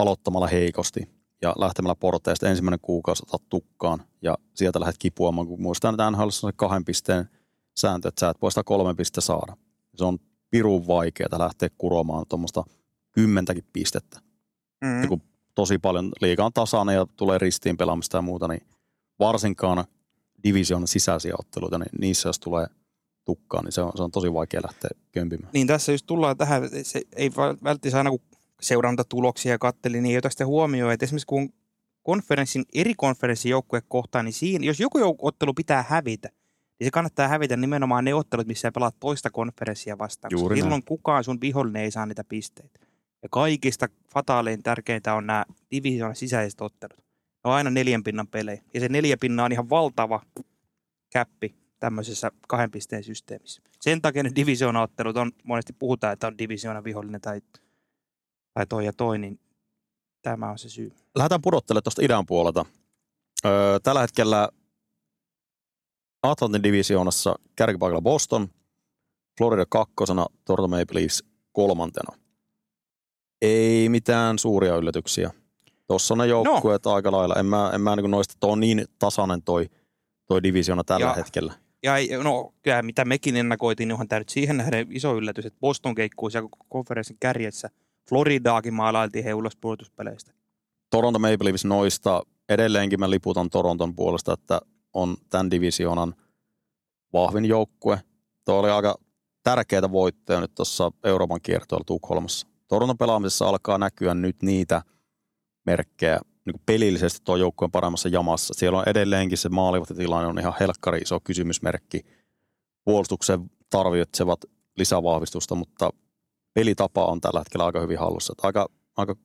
aloittamalla heikosti ja lähtemällä porteista ensimmäinen kuukausi otat tukkaan ja sieltä lähdet kipuamaan, kun muistan, että NHL on se kahden pisteen sääntö, että sä et voi sitä kolme pistettä saada. Se on pirun vaikeaa lähteä kuromaan tuommoista kymmentäkin pistettä. Mm. Ja kun tosi paljon liikaa on tasainen ja tulee ristiin pelaamista ja muuta, niin varsinkaan division sisäisiä otteluita, niin niissä jos tulee tukkaan, niin se on, se on tosi vaikea lähteä kömpimään. Niin tässä just tullaan tähän, se ei välttämättä aina kun seurantatuloksia katteli, niin ei ota sitten huomioon, että esimerkiksi kun konferenssin, eri konferenssin joukkue kohtaan, niin siinä, jos joku ottelu pitää hävitä, niin se kannattaa hävitä nimenomaan ne ottelut, missä sä pelaat toista konferenssia vastaan. Juuri silloin näin. kukaan sun vihollinen ei saa niitä pisteitä. Ja kaikista fataalein tärkeintä on nämä divisioonan sisäiset ottelut. Ne on aina neljän pinnan pelejä. Ja se neljä pinna on ihan valtava käppi tämmöisessä kahden pisteen systeemissä. Sen takia ne divisioonaottelut on, monesti puhutaan, että on divisioona vihollinen tai, tai toi ja toi, niin tämä on se syy. Lähdetään pudottelemaan tuosta idän puolelta. Öö, tällä hetkellä Atlantin divisioonassa kärkipaikalla Boston, Florida kakkosena, Toronto Maple Leafs kolmantena. Ei mitään suuria yllätyksiä. Tuossa on ne joukkueet no. aika lailla. En mä, en mä niin noista, että on niin tasainen toi, toi divisiona tällä ja, hetkellä. Ja no, kyllä, mitä mekin ennakoitiin, niin onhan tämä nyt siihen nähden iso yllätys, että Boston keikkuu siellä konferenssin kärjessä. Floridaakin maalailtiin he ulos puolustuspeleistä. Toronto Maple Leafs noista. Edelleenkin mä liputan Toronton puolesta, että on tämän divisionan vahvin joukkue. Tuo oli aika tärkeää voittoja nyt tuossa Euroopan kiertoilla Tukholmassa. Toronton pelaamisessa alkaa näkyä nyt niitä merkkejä, niin pelillisesti tuo joukkue on paremmassa jamassa. Siellä on edelleenkin se maalivahtitilanne on ihan helkkari iso kysymysmerkki. Puolustuksen tarvitsevat lisävahvistusta, mutta pelitapa on tällä hetkellä aika hyvin hallussa. Että aika, aika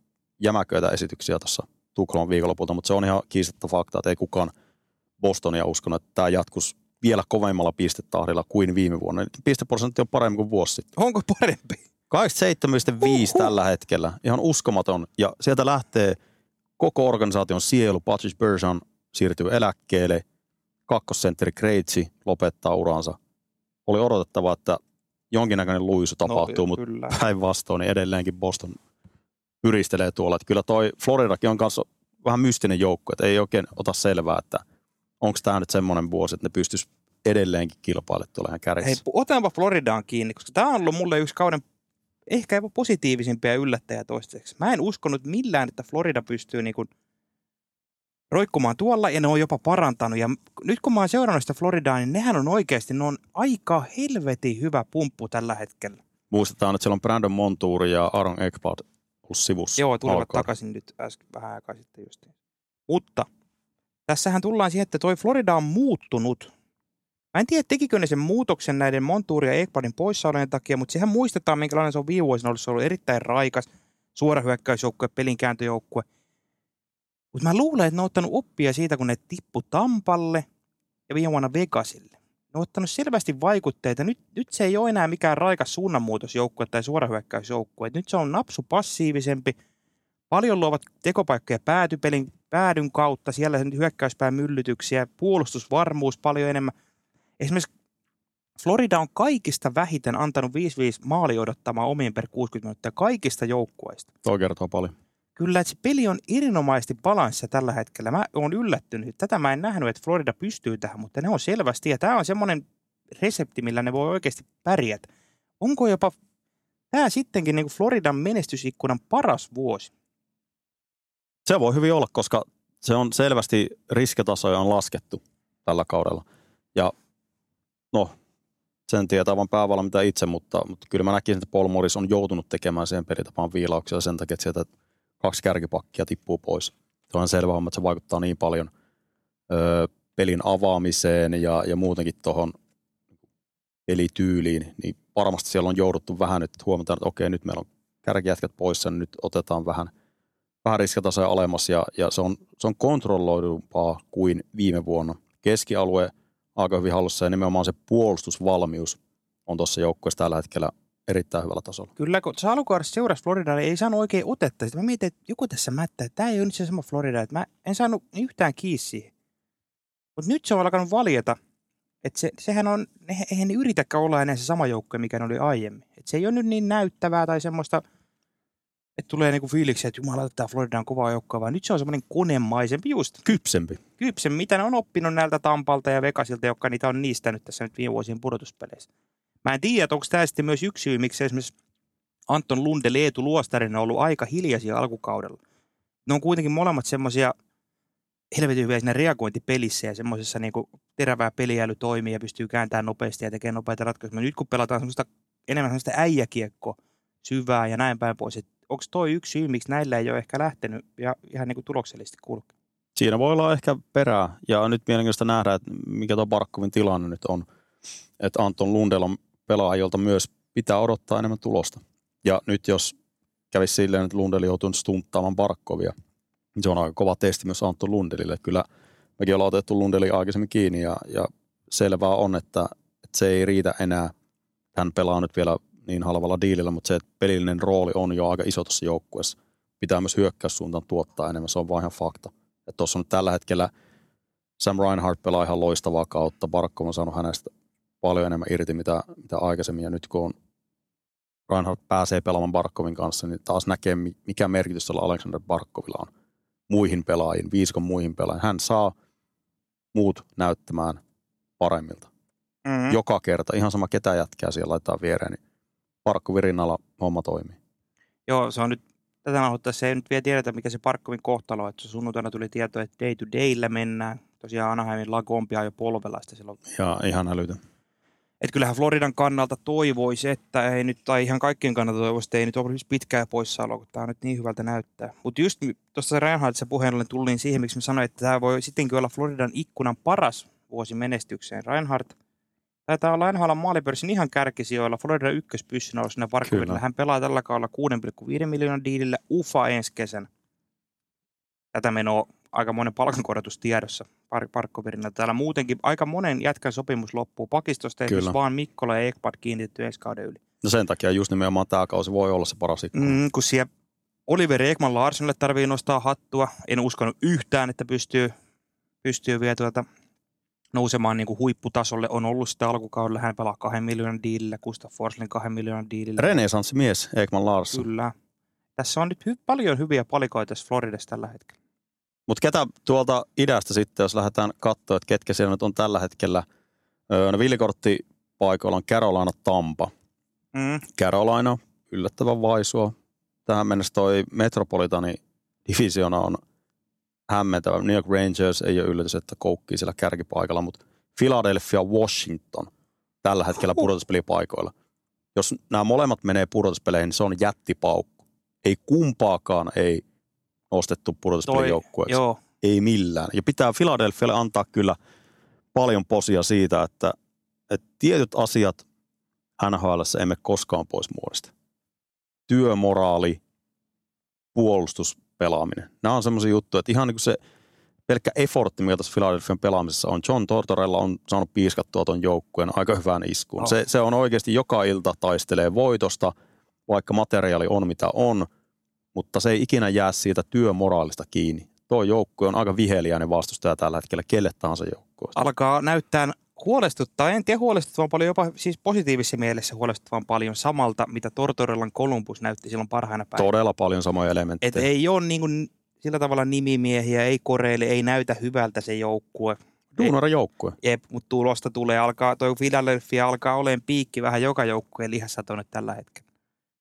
jämäköitä esityksiä tuossa Tukholman viikonlopulta, mutta se on ihan kiistettä fakta, että ei kukaan Bostonia uskonut, että tämä jatkus vielä kovemmalla pistetahdilla kuin viime vuonna. Pisteprosentti on parempi kuin vuosi sitten. Onko parempi? 87,5 tällä hetkellä. Ihan uskomaton. Ja sieltä lähtee koko organisaation sielu. Patrice Bergeron siirtyy eläkkeelle. Kakkosentteri Kreitsi lopettaa uransa. Oli odotettava, että jonkinnäköinen luisu no, tapahtuu, no, mutta päinvastoin niin edelleenkin Boston pyristelee tuolla. Että kyllä toi Floridakin on kanssa vähän mystinen joukko, että ei oikein ota selvää, että onko tämä nyt semmoinen vuosi, että ne pystyisi edelleenkin kilpailemaan tuolla ihan kärjessä. Hei, otetaanpa Floridaan kiinni, koska tämä on ollut mulle yksi kauden ehkä jopa positiivisimpia yllättäjä toistaiseksi. Mä en uskonut millään, että Florida pystyy niin kuin roikkumaan tuolla ja ne on jopa parantanut. Ja nyt kun mä oon seurannut sitä Floridaa, niin nehän on oikeasti, ne on aika helvetin hyvä pumppu tällä hetkellä. Muistetaan, että siellä on Brandon Montour ja Aaron Ekblad sivussa. Joo, tulivat alkaa. takaisin nyt äsken vähän aikaa sitten just. Mutta tässähän tullaan siihen, että toi Florida on muuttunut. Mä en tiedä, tekikö ne sen muutoksen näiden Montuuri ja Ekpadin poissaolojen takia, mutta sehän muistetaan, minkälainen se on viime vuosina ollut. Se on ollut erittäin raikas, suora hyökkäysjoukkue, pelinkääntöjoukkue. Mutta mä luulen, että ne on ottanut oppia siitä, kun ne tippu Tampalle ja viime vuonna Vegasille. Ne on ottanut selvästi vaikutteita. Nyt, nyt se ei ole enää mikään raikas suunnanmuutosjoukkue tai suorahyökkäysjoukkue. Nyt se on napsu passiivisempi, paljon luovat tekopaikkoja päätypelin päädyn kautta, siellä hyökkäyspään myllytyksiä, puolustusvarmuus paljon enemmän. Esimerkiksi Florida on kaikista vähiten antanut 5-5 maali odottamaan omiin per 60 minuuttia kaikista joukkueista. Tuo kertoo paljon. Kyllä, se peli on erinomaisesti balanssissa tällä hetkellä. Mä oon yllättynyt. Tätä mä en nähnyt, että Florida pystyy tähän, mutta ne on selvästi. Ja tämä on semmoinen resepti, millä ne voi oikeasti pärjätä. Onko jopa tämä sittenkin niin Floridan menestysikkunan paras vuosi? Se voi hyvin olla, koska se on selvästi riskitasoja on laskettu tällä kaudella. Ja no, sen tietää vain päävalmentaja itse, mutta, mutta kyllä mä näkisin, että Paul Morris on joutunut tekemään sen pelitapaan viilauksia sen takia, että sieltä kaksi kärkipakkia tippuu pois. Se on selvä homma, että se vaikuttaa niin paljon ö, pelin avaamiseen ja, ja muutenkin tuohon pelityyliin, niin varmasti siellä on jouduttu vähän nyt, että huomataan, että okei, nyt meillä on kärkijätkät poissa, niin nyt otetaan vähän, vähän riskitasoja alemmas ja, ja se, on, se on kontrolloidumpaa kuin viime vuonna. Keskialue aika hyvin hallussa ja nimenomaan se puolustusvalmius on tuossa joukkueessa tällä hetkellä erittäin hyvällä tasolla. Kyllä, kun se alkukaudessa seurasi Floridaa, niin ei saanut oikein otetta. Sitten mä mietin, että joku tässä mättää, että tämä ei ole nyt se sama Florida, että mä en saanut yhtään kiinni Mutta nyt se on alkanut valjeta, että se, sehän on, eihän ne yritäkään olla enää se sama joukkue, mikä ne oli aiemmin. Et se ei ole nyt niin näyttävää tai semmoista, että tulee niinku fiiliksi, että jumala, tämä Florida on kova joukkoa, vaan nyt se on semmoinen konemaisempi just. Kypsempi. Kypsempi, mitä ne on oppinut näiltä Tampalta ja Vegasilta, jotka niitä on niistänyt tässä nyt viime vuosien pudotuspeleissä. Mä en tiedä, onko tämä sitten myös yksi syy, miksi esimerkiksi Anton Lunde, Leetu Luostarin on ollut aika hiljaisia alkukaudella. Ne on kuitenkin molemmat semmoisia helvetin hyviä siinä reagointipelissä ja semmoisessa niin terävää peliäly toimii ja pystyy kääntämään nopeasti ja tekemään nopeita ratkaisuja. Nyt kun pelataan semmoista enemmän semmoista äijäkiekko syvää ja näin päin pois, onko toi yksi syy, miksi näillä ei ole ehkä lähtenyt ja ihan niin kuin tuloksellisesti kulkea? Siinä voi olla ehkä perää ja nyt mielenkiintoista nähdä, että mikä tuo Barkovin tilanne nyt on. Että Anton Lundell on pelaajilta myös pitää odottaa enemmän tulosta. Ja nyt jos kävisi silleen, että Lundell joutuu stunttaamaan Barkovia, niin se on aika kova testi myös Anton Lundelille. Kyllä mekin ollaan otettu Lundeli aikaisemmin kiinni ja, ja selvää on, että, että se ei riitä enää. Hän pelaa nyt vielä niin halvalla diilillä, mutta se, että pelillinen rooli on jo aika iso tuossa joukkueessa. Pitää myös hyökkäyssuuntaan tuottaa enemmän, se on vain ihan fakta. Tuossa on nyt tällä hetkellä Sam Reinhardt pelaa ihan loistavaa kautta. Barkko on saanut hänestä paljon enemmän irti, mitä, mitä aikaisemmin. Ja nyt kun on Reinhardt pääsee pelaamaan Barkovin kanssa, niin taas näkee, mikä merkitys tällä Alexander Barkovilla on muihin pelaajiin, viiskon muihin pelaajiin. Hän saa muut näyttämään paremmilta. Mm-hmm. Joka kerta, ihan sama ketä jätkää siellä laittaa viereen, niin Barkovin rinnalla homma toimii. Joo, se on nyt tätä nauhoittaessa ei nyt vielä tiedetä, mikä se Parkkovin kohtalo on. Että sunnuntaina tuli tieto, että day to dayllä mennään. Tosiaan Anaheimin Lagompia jo polvelaista silloin. Ja ihan älytön. Et kyllähän Floridan kannalta toivoisi, että ei nyt, tai ihan kaikkien kannalta toivoisi, että ei nyt olisi pitkää poissaoloa, kun tämä on nyt niin hyvältä näyttää. Mutta just tuossa Reinhardtissa puheen ollen tulin siihen, miksi mä sanoin, että tämä voi sittenkin olla Floridan ikkunan paras vuosi menestykseen. Reinhardt taitaa olla NHL maalipörssin ihan kärkisijoilla. Florida ykköspyssynä on siinä Parkkovilla. Hän pelaa tällä kaudella 6,5 miljoonan diilillä UFA ensi kesän. Tätä menoa aika monen palkankorotus tiedossa Parkkovirina. Täällä muutenkin aika monen jätkän sopimus loppuu. Pakistosta ei vaan Mikkola ja Ekpad kiinnitetty ensi kauden yli. No sen takia just nimenomaan tämä kausi voi olla se paras mm, kun siellä Oliver Ekman Larsenille tarvii nostaa hattua. En uskonut yhtään, että pystyy, pystyy vielä tuota nousemaan niin kuin huipputasolle. On ollut sitä alkukaudella, hän pelaa kahden miljoonan diilillä, Gustav Forslin kahden miljoonan diilillä. mies, Ekman Larsson. Kyllä. Tässä on nyt hy- paljon hyviä palikoita tässä Floridassa tällä hetkellä. Mutta ketä tuolta idästä sitten, jos lähdetään katsoa, että ketkä siellä nyt on tällä hetkellä. Öö, no villikorttipaikoilla on Carolina Tampa. Mm. Carolina, yllättävän vaisua. Tähän mennessä toi Metropolitani divisiona on hämmentävä. New York Rangers ei ole yllätys, että koukkii siellä kärkipaikalla, mutta Philadelphia, Washington tällä hetkellä pudotuspelipaikoilla. Jos nämä molemmat menee pudotuspeleihin, niin se on jättipaukku. Ei kumpaakaan ei nostettu pudotuspelijoukkueeksi. ei millään. Ja pitää Philadelphialle antaa kyllä paljon posia siitä, että, että tietyt asiat NHL emme koskaan pois muodista. Työmoraali, puolustuspelaaminen. Nämä on semmoisia juttuja, että ihan niin kuin se pelkkä effortti, mikä tässä Philadelphian pelaamisessa on. John Tortorella on saanut piiskattua tuon joukkueen aika hyvään iskuun. No. Se, se on oikeasti joka ilta taistelee voitosta, vaikka materiaali on mitä on, mutta se ei ikinä jää siitä työmoraalista kiinni. Tuo joukkue on aika viheliäinen vastustaja tällä hetkellä kelle tahansa joukkueelle. Alkaa näyttää huolestuttaa, en tiedä huolestuttavan paljon, jopa siis positiivisessa mielessä huolestuttavan paljon samalta, mitä Tortorellan Columbus näytti silloin parhaina päivinä. Todella paljon samoja elementtejä. Et ei ole niin kuin sillä tavalla nimimiehiä, ei koreille, ei näytä hyvältä se joukkue. Duunara joukkue. Jep, mutta tulosta tulee, alkaa, toi Philadelphia alkaa olemaan piikki vähän joka joukkueen lihassa tuonne tällä hetkellä.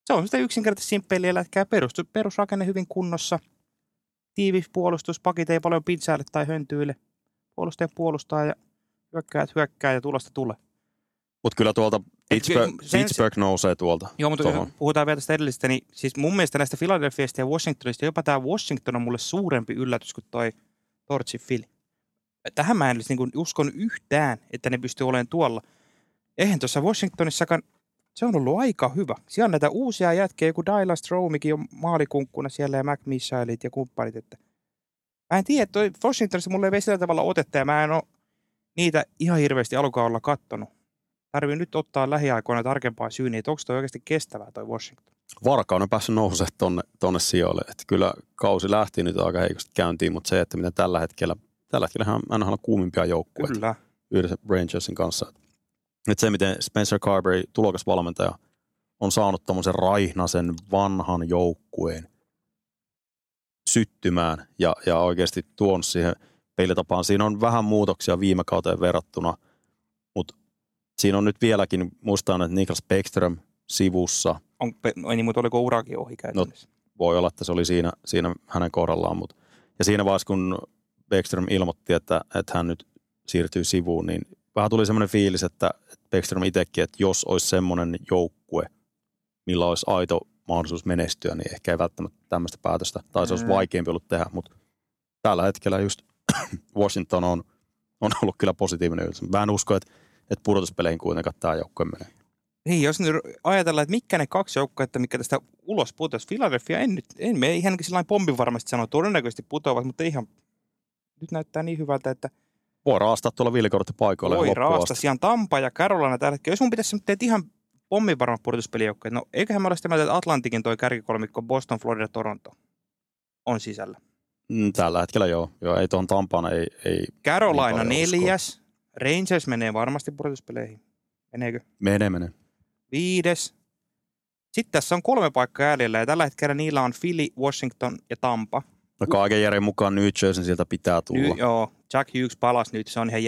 Se on sitä yksinkertaisesti simppeliä lätkää perus, perusrakenne hyvin kunnossa. Tiivis puolustus, pakit ei paljon pintsäille tai höntyille. Puolustaja puolustaa ja hyökkäät hyökkää ja tulosta tulee. Mutta kyllä tuolta Pittsburgh, sen, Pittsburgh nousee tuolta. Joo, mutta tohon. puhutaan vielä tästä edellisestä, niin siis mun mielestä näistä Philadelphiasta ja Washingtonista jopa tämä Washington on mulle suurempi yllätys kuin toi Torchi Philly. Tähän mä en niin uskon yhtään, että ne pystyy olemaan tuolla. Eihän tuossa Washingtonissakaan, se on ollut aika hyvä. Siellä on näitä uusia jätkiä, joku Dylan Stromikin on maalikunkkuna siellä ja Mac Michailit ja kumppanit. Että mä en tiedä, toi Washingtonissa mulle ei sillä tavalla otetta ja mä en ole niitä ihan hirveästi alkukaudella kattonut tarvii nyt ottaa lähiaikoina tarkempaa syyniä, että onko toi oikeasti kestävää toi Washington. Varkaan on päässyt nousemaan tonne, tonne sijoille. Että kyllä kausi lähti nyt aika heikosti käyntiin, mutta se, että miten tällä hetkellä, tällä hetkellä hän on kuumimpia joukkueita. Kyllä. Yhdessä Rangersin kanssa. Että se, miten Spencer Carberry, tulokasvalmentaja, on saanut tämmöisen raihnasen vanhan joukkueen syttymään ja, ja oikeasti tuon siihen peilitapaan. Siinä on vähän muutoksia viime kauteen verrattuna, mutta Siinä on nyt vieläkin, muistan, että Niklas Beckström sivussa. On, niin, mutta oliko urakin ohi käytännössä? No, voi olla, että se oli siinä, siinä hänen kohdallaan. Mutta, ja siinä vaiheessa, kun Beckström ilmoitti, että, että hän nyt siirtyy sivuun, niin vähän tuli semmoinen fiilis, että Beckström itsekin, että jos olisi semmoinen joukkue, millä olisi aito mahdollisuus menestyä, niin ehkä ei välttämättä tämmöistä päätöstä, tai se olisi vaikeampi ollut tehdä, mutta tällä hetkellä just Washington on, on ollut kyllä positiivinen yllätys. Mä en usko, että että pudotuspeleihin kuitenkaan tämä joukkue menee. Niin, jos nyt ajatellaan, että mitkä ne kaksi joukkuetta, mikä tästä ulos putosi, Philadelphia en nyt, en me ihan sellainen pommin varmasti sanoa, todennäköisesti putoavat, mutta ihan nyt näyttää niin hyvältä, että voi raastaa tuolla viilikorttipaikoilla. Voi raastaa. Siellä on Tampa ja Carolina tällä hetkellä. Jos mun pitäisi tehdä ihan pommin varma pudotuspelijoukkoja, no eiköhän me ole sitä mieltä, että Atlantikin toi kärkikolmikko Boston, Florida, Toronto on sisällä. Mm, tällä hetkellä joo. joo ei tuon Tampana ei, ei Carolina niin neljäs, Rangers menee varmasti pudotuspeleihin. Meneekö? Menee, menee. Viides. Sitten tässä on kolme paikkaa jäljellä ja tällä hetkellä niillä on Philly, Washington ja Tampa. No kaiken järjen mukaan New Jersey sieltä pitää tulla. Ny, joo, Jack Hughes palasi nyt. Se, on ihan,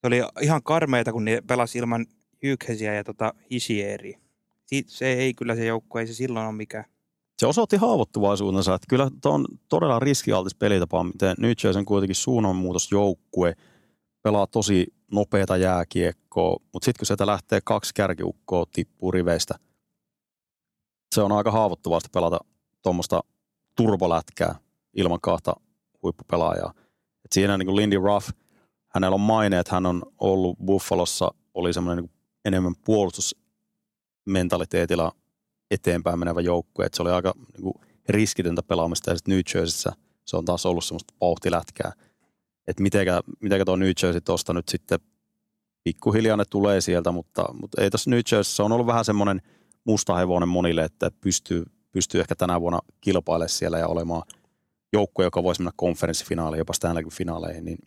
se oli ihan karmeita, kun ne pelasi ilman Hughesia ja tota Hisieriä. Se ei kyllä se joukko, ei se silloin ole mikään. Se osoitti haavoittuvaisuutensa, että kyllä on todella riskialtis pelitapa, miten Jersey on kuitenkin suunnanmuutosjoukkue – pelaa tosi nopeata jääkiekkoa, mutta sitten kun sieltä lähtee kaksi kärkiukkoa tippuu riveistä, se on aika haavoittuvasti pelata tuommoista turbolätkää ilman kahta huippupelaajaa. Siinä niin kuin Lindy Ruff, hänellä on maine, että hän on ollut Buffalossa, oli semmoinen niin enemmän puolustusmentaliteetilla eteenpäin menevä joukkue, että se oli aika niin kuin riskitöntä pelaamista. Ja sitten New Jerseyssä se on taas ollut semmoista vauhtilätkää. Että mitenkä, mitenkä tuo New Jersey tuosta nyt sitten pikkuhiljaa ne tulee sieltä, mutta, mutta ei tässä New Jersey, se on ollut vähän semmoinen musta hevonen monille, että pystyy, pystyy ehkä tänä vuonna kilpailemaan siellä ja olemaan joukkue, joka voisi mennä konferenssifinaaliin, jopa Stanley finaaleihin, niin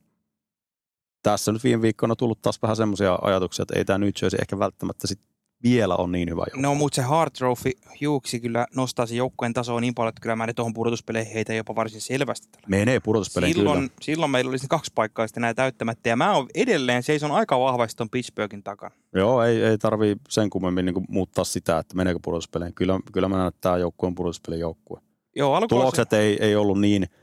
tässä nyt viime viikkoina tullut taas vähän semmoisia ajatuksia, että ei tämä New Jersey ehkä välttämättä sit vielä on niin hyvä joukko. No, mutta se Hard Trophy Hughesi kyllä nostaa se joukkueen tasoa niin paljon, että kyllä mä ne tuohon pudotuspeleihin heitä jopa varsin selvästi. Tällä. Menee pudotuspeleihin silloin, kyllä. silloin meillä olisi kaksi paikkaa sitten näin täyttämättä. Ja mä oon edelleen seison aika vahvasti tuon Pittsburghin takana. Joo, ei, ei tarvii sen kummemmin niin muuttaa sitä, että meneekö pudotuspeleihin. Kyllä, kyllä mä näen, että tämä joukkue on pudotuspelin joukkue. Joo, Tulokset se... ei, ei ollut niin –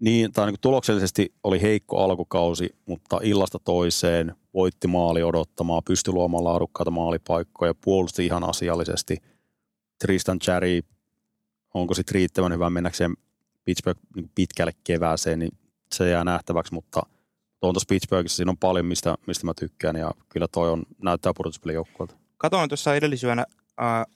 niin, tai niin tuloksellisesti oli heikko alkukausi, mutta illasta toiseen voitti maali odottamaan, pystyi luomaan laadukkaita maalipaikkoja, puolusti ihan asiallisesti. Tristan Cherry, onko sitten riittävän hyvä mennäkseen Pittsburgh niin pitkälle kevääseen, niin se jää nähtäväksi, mutta tuon tuossa Pittsburghissa siinä on paljon, mistä, mistä mä tykkään ja kyllä toi on, näyttää pudotuspelijoukkueelta. Katoin tuossa edellisyönä äh,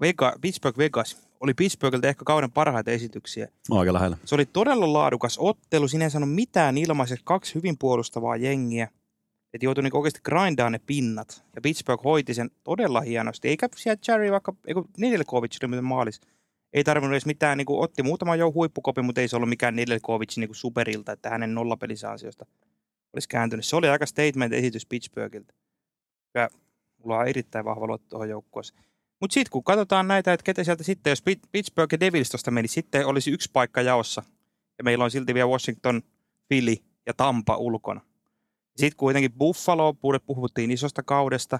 Vega, Pittsburgh Vegas. Oli Pittsburghilta ehkä kauden parhaita esityksiä. Aika lähellä. Se oli todella laadukas ottelu. Siinä ei saanut mitään ilmaiseksi. Kaksi hyvin puolustavaa jengiä. Että joutui niinku oikeasti grindaan ne pinnat. Ja Pittsburgh hoiti sen todella hienosti. Eikä siellä Jerry vaikka, eiku Nedeljkovic oli maalis. Ei tarvinnut edes mitään, niinku, otti muutama jo huippukopi, mutta ei se ollut mikään Nedeljkovic niinku superilta, että hänen nollapelissä ansiosta olisi kääntynyt. Se oli aika statement-esitys Pittsburghilta. Ja mulla on erittäin vahva luotto tuohon joukkueeseen. Mutta sitten kun katsotaan näitä, että ketä sieltä sitten, jos Pittsburgh ja Devils tuosta meni, sitten olisi yksi paikka jaossa. Ja meillä on silti vielä Washington, Philly ja Tampa ulkona. Sitten kuitenkin Buffalo, puhuttiin isosta kaudesta.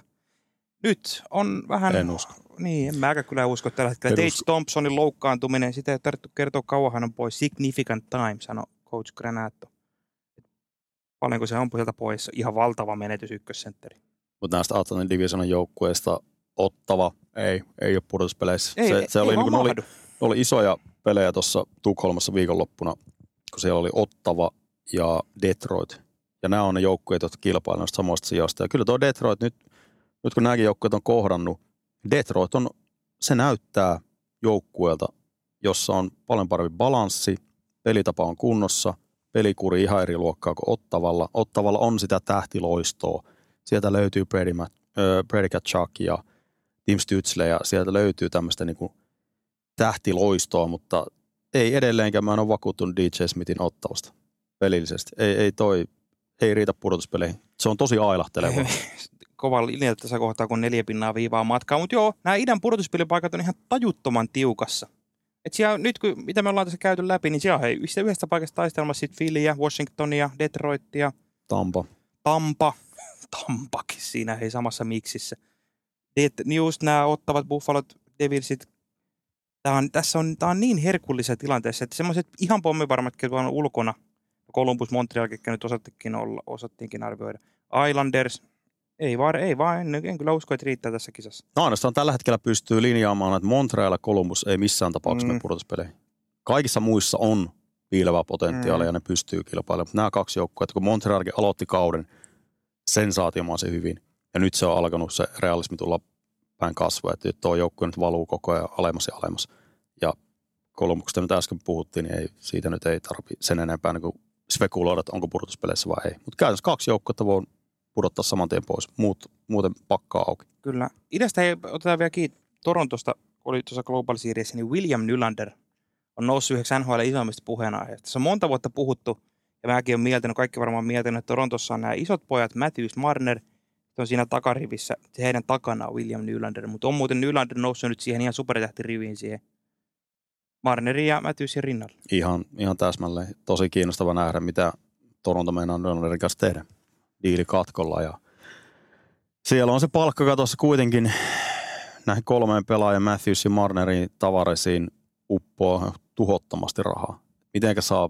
Nyt on vähän... En usko. Niin, en mäkään kyllä usko tällä hetkellä. Tage Thompsonin loukkaantuminen, sitä ei tarvitse kertoa kauan hän on pois. Significant time, sanoi coach Granato. Paljonko se on sieltä pois? Ihan valtava menetys ykkössentteri. Mutta näistä Atlantin Divisionin joukkueista ottava, ei, ei ole pudotuspeleissä. Ei, se, se ei oli, vaan niin oli, oli isoja pelejä tuossa Tukholmassa viikonloppuna, kun siellä oli Ottava ja Detroit. Ja nämä on ne joukkueet, jotka kilpailevat noista samoista sijoista. Ja kyllä tuo Detroit nyt, nyt kun nämäkin joukkueet on kohdannut, Detroit on, se näyttää joukkueelta, jossa on paljon parempi balanssi, pelitapa on kunnossa, pelikuri ihan eri luokkaa kuin Ottavalla. Ottavalla on sitä tähtiloistoa. Sieltä löytyy Brady, Matt, äh, Brady Kachuk ja Tim Stützle ja sieltä löytyy tämmöistä niinku tähtiloistoa, mutta ei edelleenkään mä en ole vakuuttunut DJ Smithin ottavasta pelillisesti. Ei, ei toi, ei riitä pudotuspeleihin. Se on tosi ailahteleva. Kova linja tässä kohtaa, kun neljä pinnaa viivaa matkaa. Mutta joo, nämä idän pudotuspelipaikat on ihan tajuttoman tiukassa. Et siellä, nyt kun, mitä me ollaan tässä käyty läpi, niin siellä on hei, yhdestä, yhdestä paikasta taistelmassa sitten Phillyä, Washingtonia, Detroitia, Tampa. Tampa. Tampakin siinä hei samassa miksissä. Det, just nämä ottavat Buffalot, Devilsit. Tää on, tässä on, tää on niin herkullisessa tilanteessa, että semmoiset ihan pommivarmat, jotka on ulkona, Columbus, Montreal, ketkä nyt osattiinkin, olla, osattiinkin arvioida. Islanders, ei vaan, ei vaan, en, en kyllä usko, että riittää tässä kisassa. No ainoastaan tällä hetkellä pystyy linjaamaan, että Montreal ja Columbus ei missään tapauksessa Mm. pudotuspeleihin. Kaikissa muissa on piilevää potentiaalia Mm. ja ne pystyy kilpailemaan. Mutta nämä kaksi joukkuetta, kun Montrealkin aloitti kauden sensaatiomaisen hyvin, ja nyt se on alkanut se realismi tulla päin kasvua, että tuo joukkue nyt valuu koko ajan alemmas ja alemmas. Ja Kolmuksesta nyt äsken puhuttiin, niin ei, siitä nyt ei tarvi sen enempää niin spekuloida, että onko pudotuspeleissä vai ei. Mutta käytännössä kaksi joukkuetta voi pudottaa saman tien pois, Muut, muuten pakkaa auki. Kyllä. Idästä ei otetaan vielä kiinni. Torontosta oli tuossa Global Seriesissä, niin William Nylander on noussut yhdeksi NHL isommista puheenaiheista. Se on monta vuotta puhuttu, ja mäkin olen mieltänyt, kaikki varmaan mieltänyt, että Torontossa on nämä isot pojat, Matthews, Marner, se on siinä takarivissä, heidän takana on William Nylander, mutta on muuten Nylander noussut nyt siihen ihan supertähtiriviin siihen Marnerin ja Matthewsin rinnalle. Ihan, ihan täsmälleen. Tosi kiinnostava nähdä, mitä Toronto meinaa Nylanderin kanssa tehdä. Diili katkolla ja siellä on se palkkakatossa kuitenkin näihin kolmeen pelaajan Matthews ja Marnerin tavaresiin uppoa tuhottomasti rahaa. Mitenkä saa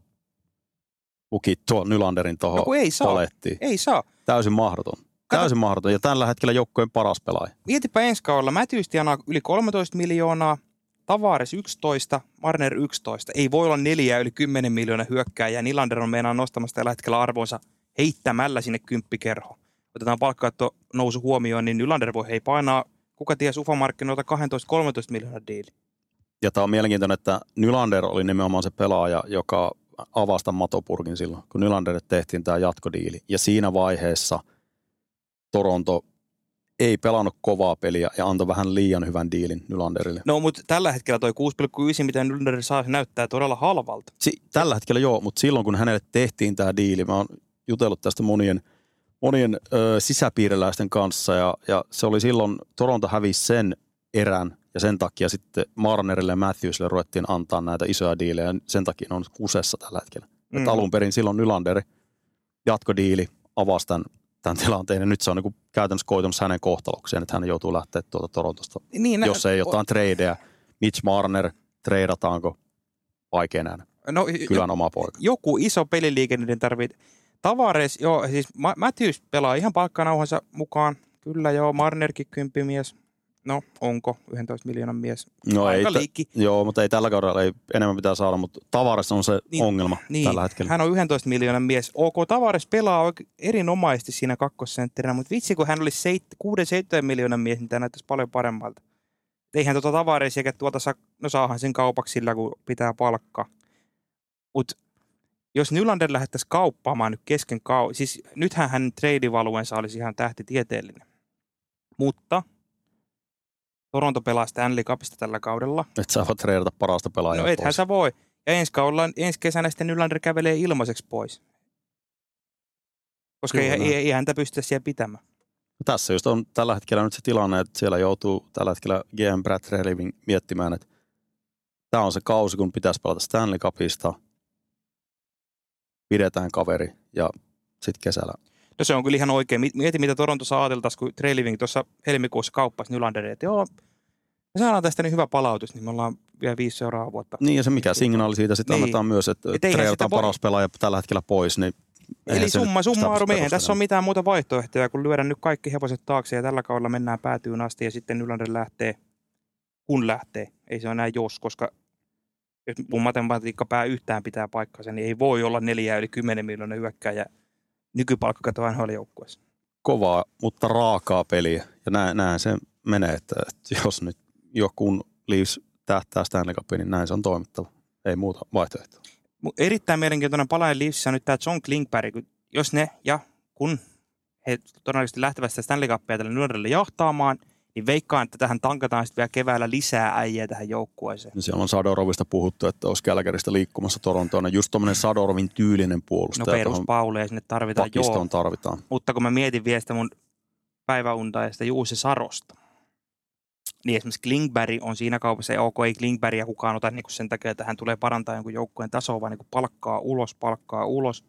lukittua Nylanderin tuohon No ei saa. palettiin? Ei saa. Täysin mahdoton. Täysin mahdoton. Ja tällä hetkellä joukkojen paras pelaaja. Mietipä ensi kaudella. Matthews tienaa yli 13 miljoonaa, Tavares 11, Marner 11. Ei voi olla neljä yli 10 miljoonaa hyökkääjää. Nylander on meinaan nostamassa tällä hetkellä arvonsa heittämällä sinne kymppikerho. Otetaan palkkaatto nousu huomioon, niin Nylander voi hei painaa, kuka ties ufamarkkinoilta 12-13 miljoonaa diili. Ja tämä on mielenkiintoinen, että Nylander oli nimenomaan se pelaaja, joka avasi tämän matopurkin silloin, kun Nylanderille tehtiin tämä jatkodiili. Ja siinä vaiheessa Toronto ei pelannut kovaa peliä ja antoi vähän liian hyvän diilin Nylanderille. No, mutta tällä hetkellä toi 6,9, mitä Nylander saa, näyttää todella halvalta. Si- tällä hetkellä joo, mutta silloin kun hänelle tehtiin tämä diili, mä oon jutellut tästä monien, monien ö, sisäpiiriläisten kanssa ja, ja se oli silloin, Toronto hävisi sen erän ja sen takia sitten Marnerille ja Matthewsille ruvettiin antaa näitä isoja diilejä. Sen takia ne on kusessa tällä hetkellä. Mm. Että alun perin silloin Nylander jatkodiili avasi tämän, tämän tilanteen ja nyt se on niin käytännössä koitumassa hänen kohtalokseen, että hän joutuu lähteä tuolta Torontosta, Niin, jos ei jotain tradeja. Mitch Marner, treidataanko? Vaikea nähdä. no, Kylän oma poika. joku iso peliliike niiden tarvii. Tavares, joo, siis Ma- Matthews pelaa ihan palkkanauhansa mukaan. Kyllä joo, Marnerkin kymppimies. No, onko 11 miljoonan mies? No ei, Aika t- liikki. joo, mutta ei tällä kaudella ei enemmän pitää saada, mutta tavarissa on se Niin, ongelma Niin, tällä hetkellä. hän on 11 miljoonan mies. OK, Tavares pelaa oike- erinomaisesti siinä kakkosentterinä, mutta vitsi kun hän olisi 6-7 miljoonan mies, niin tämä näyttäisi paljon paremmalta. Eihän tuota Tavares eikä tuota saa, no saahan sen kaupaksi sillä, kun pitää palkkaa. Mutta jos Nylander lähettäisiin kauppaamaan nyt kesken kau... Siis nythän hänen treidivaluensa olisi ihan tähtitieteellinen. Mutta Toronto pelaa Stanley Cupista tällä kaudella. Että sä voit treidata parasta pelaajaa No ethän pois. sä voi. Ja ensi, kaudella, ensi kesänä sitten Nylander kävelee ilmaiseksi pois. Koska ei, Kyllä. ei, ei, häntä pystytä siellä pitämään. Tässä just on tällä hetkellä nyt se tilanne, että siellä joutuu tällä hetkellä GM Brad Treliving miettimään, että tämä on se kausi, kun pitäisi pelata Stanley Cupista, pidetään kaveri ja sitten kesällä. No se on kyllä ihan oikein. Mi- Mieti, mitä Torontossa ajateltaisiin, kun Trey Living tuossa helmikuussa kauppasi Nylanderin, että joo, me saadaan tästä niin hyvä palautus, niin me ollaan vielä viisi seuraavaa vuotta. Niin ja se mikä signaali siitä sitten Niin. annetaan myös, että Et voi- paras pelaaja tällä hetkellä pois, niin Eli summa summarum, pysty eihän tässä ole perustelemaan. mitään muuta vaihtoehtoja, kun lyödä nyt kaikki hevoset taakse ja tällä kaudella mennään päätyyn asti ja sitten Nylander lähtee, kun lähtee. Ei se ole enää jos, koska jos mun matematiikka pää yhtään pitää paikkansa, niin ei voi olla neljä yli 10 miljoonaa hyökkääjä nykypalkkakato NHL-joukkueessa. kovaa, mutta raakaa peliä. Ja näin, näin se menee, että, että jos nyt joku Leafs tähtää Stanley Cupiin, niin näin se on toimittava. Ei muuta vaihtoehtoa. Erittäin mielenkiintoinen palainen Leafsissä on nyt tämä John Klingberg, kun- jos ne ja kun he todennäköisesti lähtevät sitä Stanley Cupia tälle Nylanderille jahtaamaan, niin veikkaan, että tähän tankataan sitten vielä keväällä lisää äijää tähän joukkueeseen. Ja siellä on Sadorovista puhuttu, että olisi Kälkäristä liikkumassa Torontoon. Ja just tuommoinen Sadorovin tyylinen No puolustaja, johon peruspauleja sinne tarvitaan, joo. tarvitaan. Mutta kun mä mietin vielä sitä mun päiväunta ja sitä Juuse Sarosta, niin esimerkiksi Klingberg on siinä kaupassa, ja ok, ei Klingbergia kukaan ota niin sen takia, että hän tulee parantaa jonkun joukkueen tasoa, vaan niin palkkaa ulos, palkkaa ulos,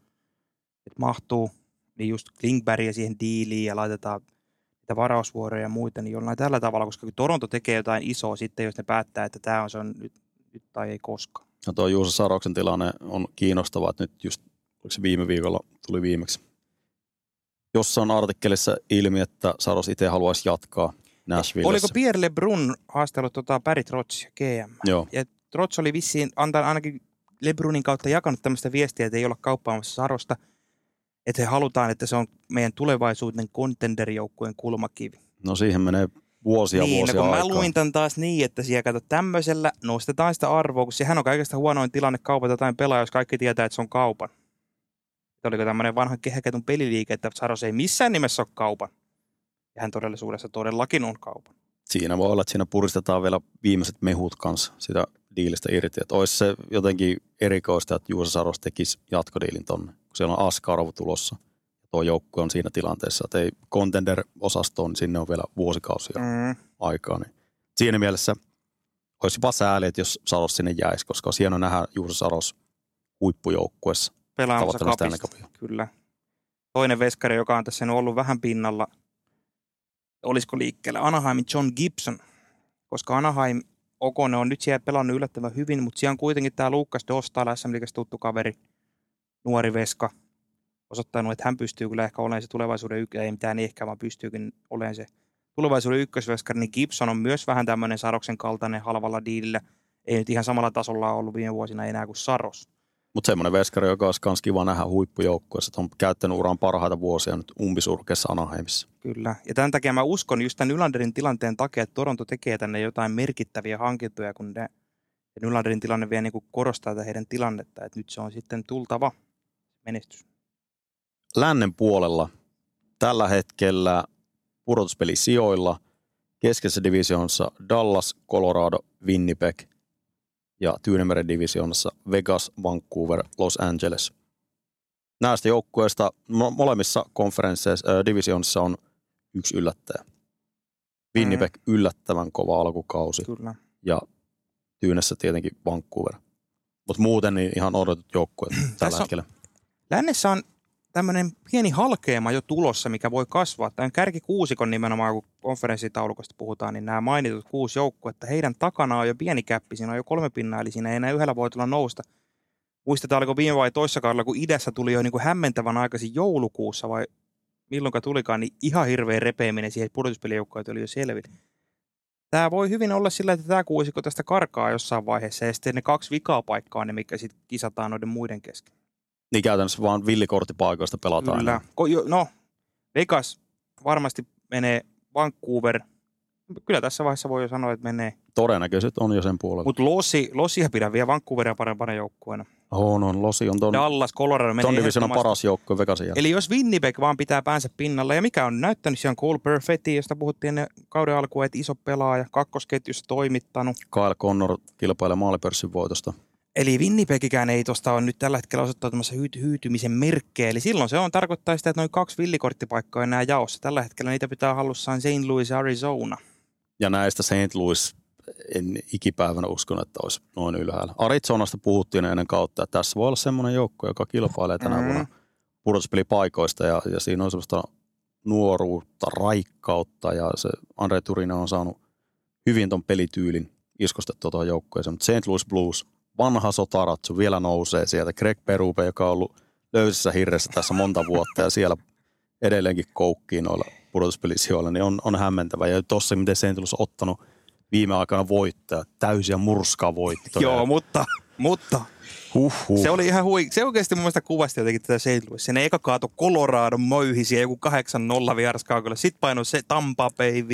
että mahtuu, niin just Klingbergia siihen diiliin ja laitetaan niitä varausvuoroja ja muita, niin jollain tällä tavalla, koska kun Toronto tekee jotain isoa sitten, jos ne päättää, että tämä on se on nyt, nyt tai ei koskaan. Ja tuo Juuso Saroksen tilanne on kiinnostava, että nyt just, oliko se viime viikolla tuli viimeksi. Jossa on artikkelissa ilmi, että Saros itse haluaisi jatkaa Nashvillessä. Oliko Pierre LeBrun haastellut tota Barry Trotz, GM? Joo, ja Trots oli vissiin antaa ainakin Lebrunin kautta jakanut tämmöistä viestiä, että ei olla kauppaamassa Sarosta, että he halutaan, että se on meidän tulevaisuuden contenderijoukkueen kulmakivi. no siihen menee vuosia niin, vuosia no kun aikaa. mä luin tämän taas niin, että siellä kato tämmöisellä nostetaan sitä arvoa, kun sehän on kaikesta huonoin tilanne kaupata jotain pelaajaa, jos kaikki tietää, että se on kaupan. Että oliko tämmöinen vanha kehäketun peliliike, että Saros ei missään nimessä ole kaupan. Ja hän todellisuudessa todellakin on kaupan. Siinä voi olla, että siinä puristetaan vielä viimeiset mehut kanssa sitä diilistä irti. Että olisi se jotenkin erikoista, että Juuso Saros tekisi jatkodiilin tonne, kun siellä on Askarov tulossa. Tuo joukkue on siinä tilanteessa, että ei contender-osastoon, niin sinne on vielä vuosikausia Mm. aikaa. Niin siinä mielessä olisi jopa sääli, että jos Saros sinne jäisi, koska olisi hieno nähdä Juuso Saros huippujoukkuessa. pelaamassa kapista. Kyllä. Toinen veskari, joka on tässä ollut vähän pinnalla, olisiko liikkeellä Anaheimin John Gibson, koska Anaheim, ok, ne on nyt siellä pelannut yllättävän hyvin, mutta siellä on kuitenkin tämä Lukas Dostal, SM tuttu kaveri, nuori veska, osoittanut, että hän pystyy kyllä ehkä olemaan se tulevaisuuden ykkös, ei mitään ehkä, vaan pystyykin olemaan se tulevaisuuden ykkösveskari, niin Gibson on myös vähän tämmöinen Saroksen kaltainen halvalla diilillä. Ei nyt ihan samalla tasolla ollut viime vuosina enää kuin Saros. Mutta semmoinen veskari, joka olisi myös kiva nähdä huippujoukkueessa, että on käyttänyt uran parhaita vuosia nyt umpisurkeessa Anaheimissa. Kyllä. Ja tämän takia mä uskon just tämän Nylanderin tilanteen takia, että Toronto tekee tänne jotain merkittäviä hankintoja, kun ne, ja Nylanderin tilanne vielä niin korostaa tätä heidän tilannetta, että nyt se on sitten tultava menestys. Lännen puolella tällä hetkellä pudotuspelisijoilla keskeisessä divisioonassa Dallas, Colorado, Winnipeg ja Tyynemeren divisioonassa Vegas, Vancouver, Los Angeles. Näistä joukkueista mo- molemmissa konferensseissa, äh, divisioonissa on yksi yllättäjä. Winnipeg yllättävän kova alkukausi Kyllä. ja Tyynessä tietenkin Vancouver. Mutta muuten niin ihan odotetut joukkueet tällä Tässä on- hetkellä. Lännessä on tämmöinen pieni halkeama jo tulossa, mikä voi kasvaa. Tämä on kärkikuusikon nimenomaan, kun konferenssitaulukosta puhutaan, niin nämä mainitut kuusi joukkuetta, heidän takana on jo pieni käppi, siinä on jo kolme pinnaa, eli siinä ei enää yhdellä voi tulla nousta. Muistetaan, oliko viime vai toissa kaudella, kun idässä tuli jo niin kuin hämmentävän aikaisin joulukuussa vai milloinka tulikaan, niin ihan hirveä repeäminen siihen, että pudotuspelijoukkoja oli jo selvillä. Tämä voi hyvin olla sillä, että tämä kuusikko tästä karkaa jossain vaiheessa ja sitten ne kaksi vikaa paikkaa ne, mikä sitten kisataan noiden muiden kesken. Niin käytännössä vaan villikorttipaikoista pelataan. Kyllä. Ko- jo- No, Vegas varmasti menee Vancouver. Kyllä tässä vaiheessa voi jo sanoa, että menee. Todennäköiset on jo sen puolella. Mutta Losi, Losia pidän vielä Vancouveria parempana joukkueena. On, on. Losi on ton, Dallas, Colorado menee ton ehdottomasti. paras joukkue Vegasin. Eli jos Winnipeg vaan pitää päänsä pinnalla, ja mikä on näyttänyt, siellä on Cole Perfetti, josta puhuttiin ennen kauden alkuun, että iso pelaaja, kakkosketjussa toimittanut. Kyle Connor kilpailee maalipörssin voitosta. Eli Winnipegikään ei tuosta ole nyt tällä hetkellä osoittautumassa hyy- hyytymisen merkkejä. Eli silloin se on tarkoittaa sitä, että noin kaksi villikorttipaikkaa enää jaossa. Tällä hetkellä niitä pitää hallussaan St. Louis Arizona. Ja näistä St. Louis en ikipäivänä uskon, että olisi noin ylhäällä. Arizonasta puhuttiin ennen kautta, että tässä voi olla semmoinen joukko, joka kilpailee tänä Mm. vuonna pudotuspelipaikoista ja, ja siinä on semmoista nuoruutta, raikkautta ja se Andre Turina on saanut hyvin ton pelityylin iskostettua tuohon joukkueeseen. Mutta St. Louis Blues, vanha sotaratsu, vielä nousee sieltä. Greg Berube, joka on ollut löysissä hirressä tässä monta vuotta ja siellä edelleenkin koukkii noilla pudotuspelisijoilla, niin on, on hämmentävä. Ja tuossa, miten. Louis on ottanut viime aikana voittoja, täysiä murskavoittoja. Joo, mutta, mutta Huhhuh. se oli ihan hui. Se oikeasti mun mielestä kuvasti jotenkin tätä St. Louis. Sen eka kaatu Colorado möyhisiä joku 8-0 vieraskaukolla. Sitten painoi se Tampa Bay 5-6-0.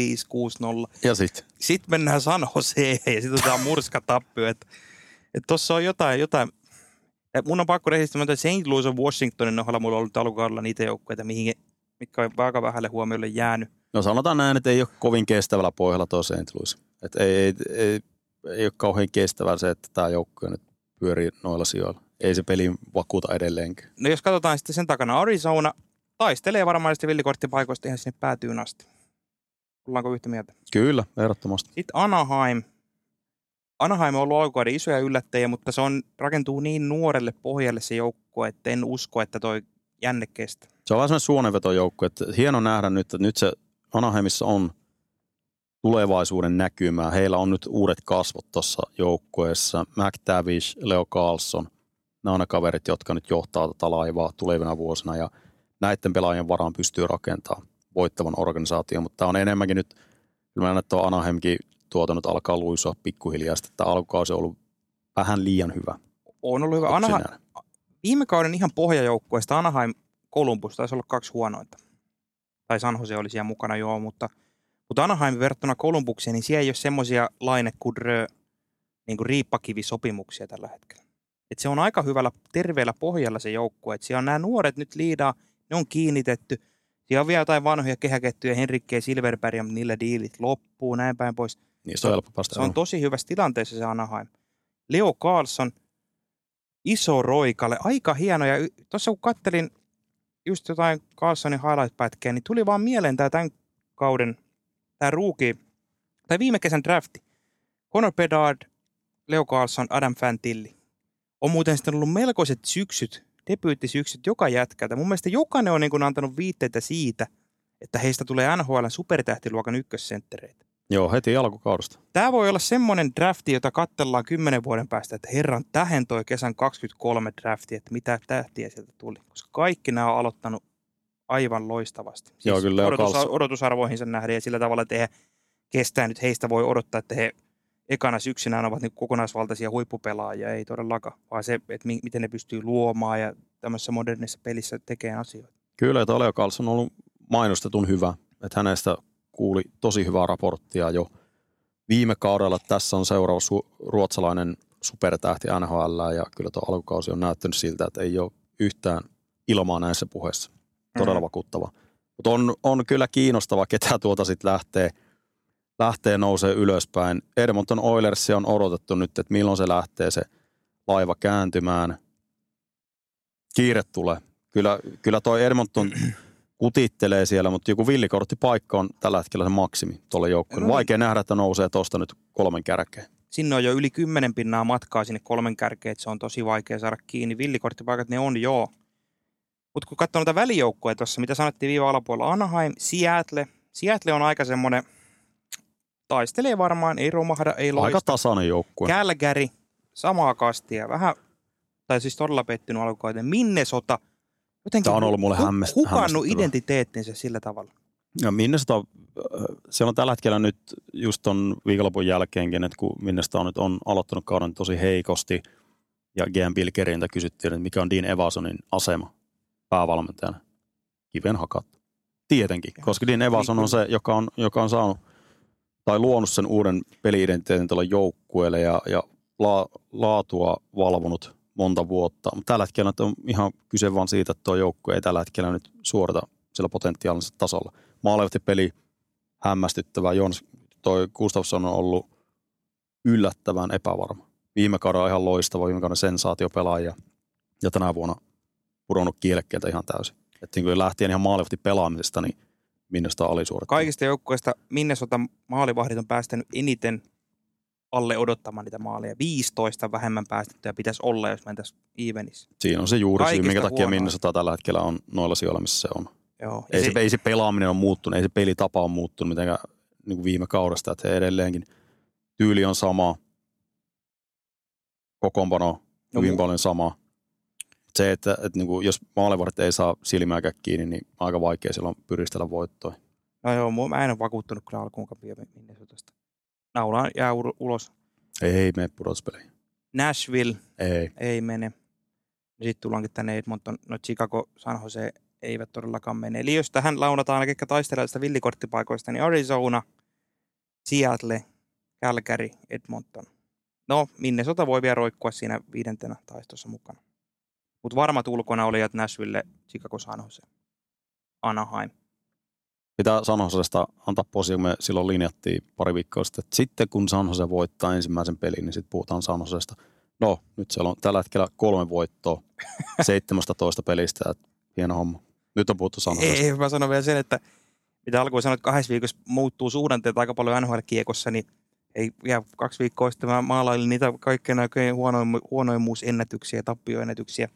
Ja sitten Sitten mennään San Joseen ja sitten otetaan murskatappio. Että et tuossa on jotain, jotain. Mun on pakko rehellisesti myöntää, että St. Louis ja Washingtonin ohella mulla on ollut alkukaudella niitä joukkueita, mihin, mitkä on aika vähälle huomiolle jäänyt. No sanotaan näin, että ei ole kovin kestävällä pohjalla tuo St. Louis. Et ei, ei, ei, ei ole kauhean kestävää se, että tämä joukkue nyt pyörii noilla sijoilla. Ei se peli vakuuta edelleenkin. No jos katsotaan sitten sen takana Arizona, taistelee varmaan sitten villikorttipaikoista ihan sinne päätyyn asti. Ollaanko yhtä mieltä? Kyllä, ehdottomasti. Sitten Anaheim. Anaheim on ollut alkukauden isoja yllättäjiä, mutta se on, rakentuu niin nuorelle pohjalle se joukko, että en usko, että toi jänne kestää. Se on vähän semmoinen suonenvetojoukku, että hieno nähdä nyt, että nyt se Anaheimissa on tulevaisuuden näkymää. Heillä on nyt uudet kasvot tuossa joukkueessa. McTavish, Leo Carlson, nämä on ne kaverit, jotka nyt johtaa tätä laivaa tulevina vuosina ja näiden pelaajien varaan pystyy rakentamaan voittavan organisaation, mutta tämä on enemmänkin nyt, kyllä mä näen, että Anaheimkin tuoto nyt alkaa luisua pikkuhiljaa, sitten tämä alkukausi on ollut vähän liian hyvä. On ollut hyvä. Anaheim, yksinään. viime kauden ihan pohjajoukkueesta Anaheim Columbus taisi olla kaksi huonointa. Tai San Jose oli siellä mukana joo, mutta, mutta Anaheim verrattuna Columbukseen, niin siellä ei ole semmoisia laine kudrö, niin kuin riippakivisopimuksia tällä hetkellä. Et se on aika hyvällä, terveellä pohjalla se joukkue. Et siellä on nämä nuoret nyt liidaa, ne on kiinnitetty. Siellä on vielä jotain vanhoja kehäkettyjä, Henrikke ja Silverberg, mutta niillä diilit loppuu, näin päin pois. Niistä on helppo päästä Se on tosi hyvässä tilanteessa se Anaheim. Leo Carlson, iso roikalle, aika hieno. Ja tuossa kun kattelin just jotain Carlsonin highlight-pätkeä, niin tuli vaan mieleen tämä tämän kauden, tämä ruuki, tai viime kesän drafti. Conor Bedard, Leo Carlson, Adam Fantilli. On muuten sitten ollut melkoiset syksyt, debyyttisyksyt joka jätkältä. Mun mielestä jokainen on niin kuin antanut viitteitä siitä, että heistä tulee NHL supertähtiluokan ykkössenttereitä. Joo, heti alkukaudesta. Tämä voi olla semmoinen drafti, jota katsellaan kymmenen vuoden päästä, että herran tähän toi kesän 23 drafti, että mitä tähtiä sieltä tuli. Koska kaikki nämä on aloittanut aivan loistavasti. Siis Joo, kyllä odotus, Carlson- odotusarvoihinsa nähden ja sillä tavalla, että he kestää nyt, heistä voi odottaa, että he ekana syksynään ovat niin kokonaisvaltaisia huippupelaajia, ei todellakaan, vaan se, että mi- miten ne pystyy luomaan ja tämmöisessä modernissa pelissä tekemään asioita. Kyllä, että Leo Carlson on ollut mainostetun hyvä. Että hänestä kuuli tosi hyvää raporttia jo viime kaudella. Tässä on seuraava su- ruotsalainen supertähti NHL ja kyllä tuo alkukausi on näyttänyt siltä, että ei ole yhtään ilmaa näissä puheissa. Todella Mhm. vakuuttava. Mutta on, on kyllä kiinnostava, ketä tuota sitten lähtee, lähtee nousee ylöspäin. Edmonton Oilers on odotettu nyt, että milloin se lähtee se laiva kääntymään. Kiire tulee. Kyllä, kyllä toi Edmonton kutittelee siellä, mutta joku villikorttipaikka on tällä hetkellä se maksimi tuolle joukkueelle. No niin. Vaikea nähdä, että nousee tuosta nyt kolmen kärkeen. sinne on jo yli kymmenen pinnaa matkaa sinne kolmen kärkeen, että se on tosi vaikea saada kiinni. Villikorttipaikat ne on joo. Mutta kun katsoo noita välijoukkoja tuossa, mitä sanottiin viiva alapuolella, Anaheim, Seattle. Seattle on aika semmoinen, taistelee varmaan, ei romahda, ei Aika loista. tasainen joukkue. Calgary, samaa kastia, vähän, tai siis todella pettynyt alkukauden. Minnesota, jotenkin Tämä on ollut mulle hu- hämmäst- hukannut identiteettinsä sillä tavalla. Ja Minnesota, siellä on tällä hetkellä nyt just ton viikonlopun jälkeenkin, että kun Minnesota on nyt on aloittanut kauden tosi heikosti, ja GM Bill Keriltä kysyttiin, että mikä on Dean Evasonin asema päävalmentajana. Kiven hakattu. Tietenkin, koska Dean Evason on se, joka on, joka on saanut tai luonut sen uuden peliidentiteetin tuolla joukkueelle ja, ja la, laatua valvonut monta vuotta. Mutta tällä hetkellä on ihan kyse vain siitä, että tuo joukkue ei tällä hetkellä nyt suorita sillä potentiaalisella tasolla. Maalevti peli hämmästyttävä. Jons, toi Gustafsson on ollut yllättävän epävarma. Viime kaudella ihan loistava, viime kauden sensaatiopelaaja ja tänä vuonna pudonnut kielekkeeltä ihan täysin. Että niin lähtien ihan maalivahti pelaamisesta, niin Minnesota oli suorittanut. Kaikista joukkueista Minnesota maalivahdit on päästänyt eniten alle odottamaan niitä maaleja. 15 vähemmän päästettyä pitäisi olla, jos mentäisiin evenissä. Siinä on se juuri syy, minkä takia. Minnesota tällä hetkellä on noilla sijoilla, missä se on. Joo. Ei se, ei se pelaaminen on muuttunut, ei se pelitapa on muuttunut mitenkään niin kuin viime kaudesta, että he edelleenkin tyyli on sama, kokoonpano No hyvin paljon sama. Se, että, että niin kuin, jos maalivahdit ei saa silmääkään kiinni, niin aika vaikea silloin pyristellä voittoa. No joo, mä en ole vakuuttunut kyllä alkuunkaan Minnesotasta. Naula jää ulos. Ei mene pudotuspeleihin. Nashville Ei. ei mene. Sitten tullaankin tänne Edmonton. No Chicago, San Jose eivät todellakaan mene. Eli jos tähän launataan, ketkä taistelevat sitä villikorttipaikoista, niin Arizona, Seattle, Calgary, Edmonton. No, Minnesota voi vielä roikkua siinä viidentenä taistossa mukana. Mutta varmat ulkona olijat Nashville, Chicago, San Jose, Anaheim. Pitää San Josesta antaa posi, kun me silloin linjattiin pari viikkoa sitten, että sitten kun San Jose voittaa ensimmäisen pelin, niin sitten puhutaan San Josesta. No, nyt siellä on tällä hetkellä kolme voittoa 17 pelistä, että hieno homma. Nyt on puhuttu San Josesta. Ei, mä sanon vielä sen, että mitä alkuun sanoit, että kahdessa viikossa muuttuu suhdanteet aika paljon NHL-kiekossa, niin ei, ja kaksi viikkoa sitten mä maalailin niitä kaikkein huonoimmuusennätyksiä ja tappioennätyksiä.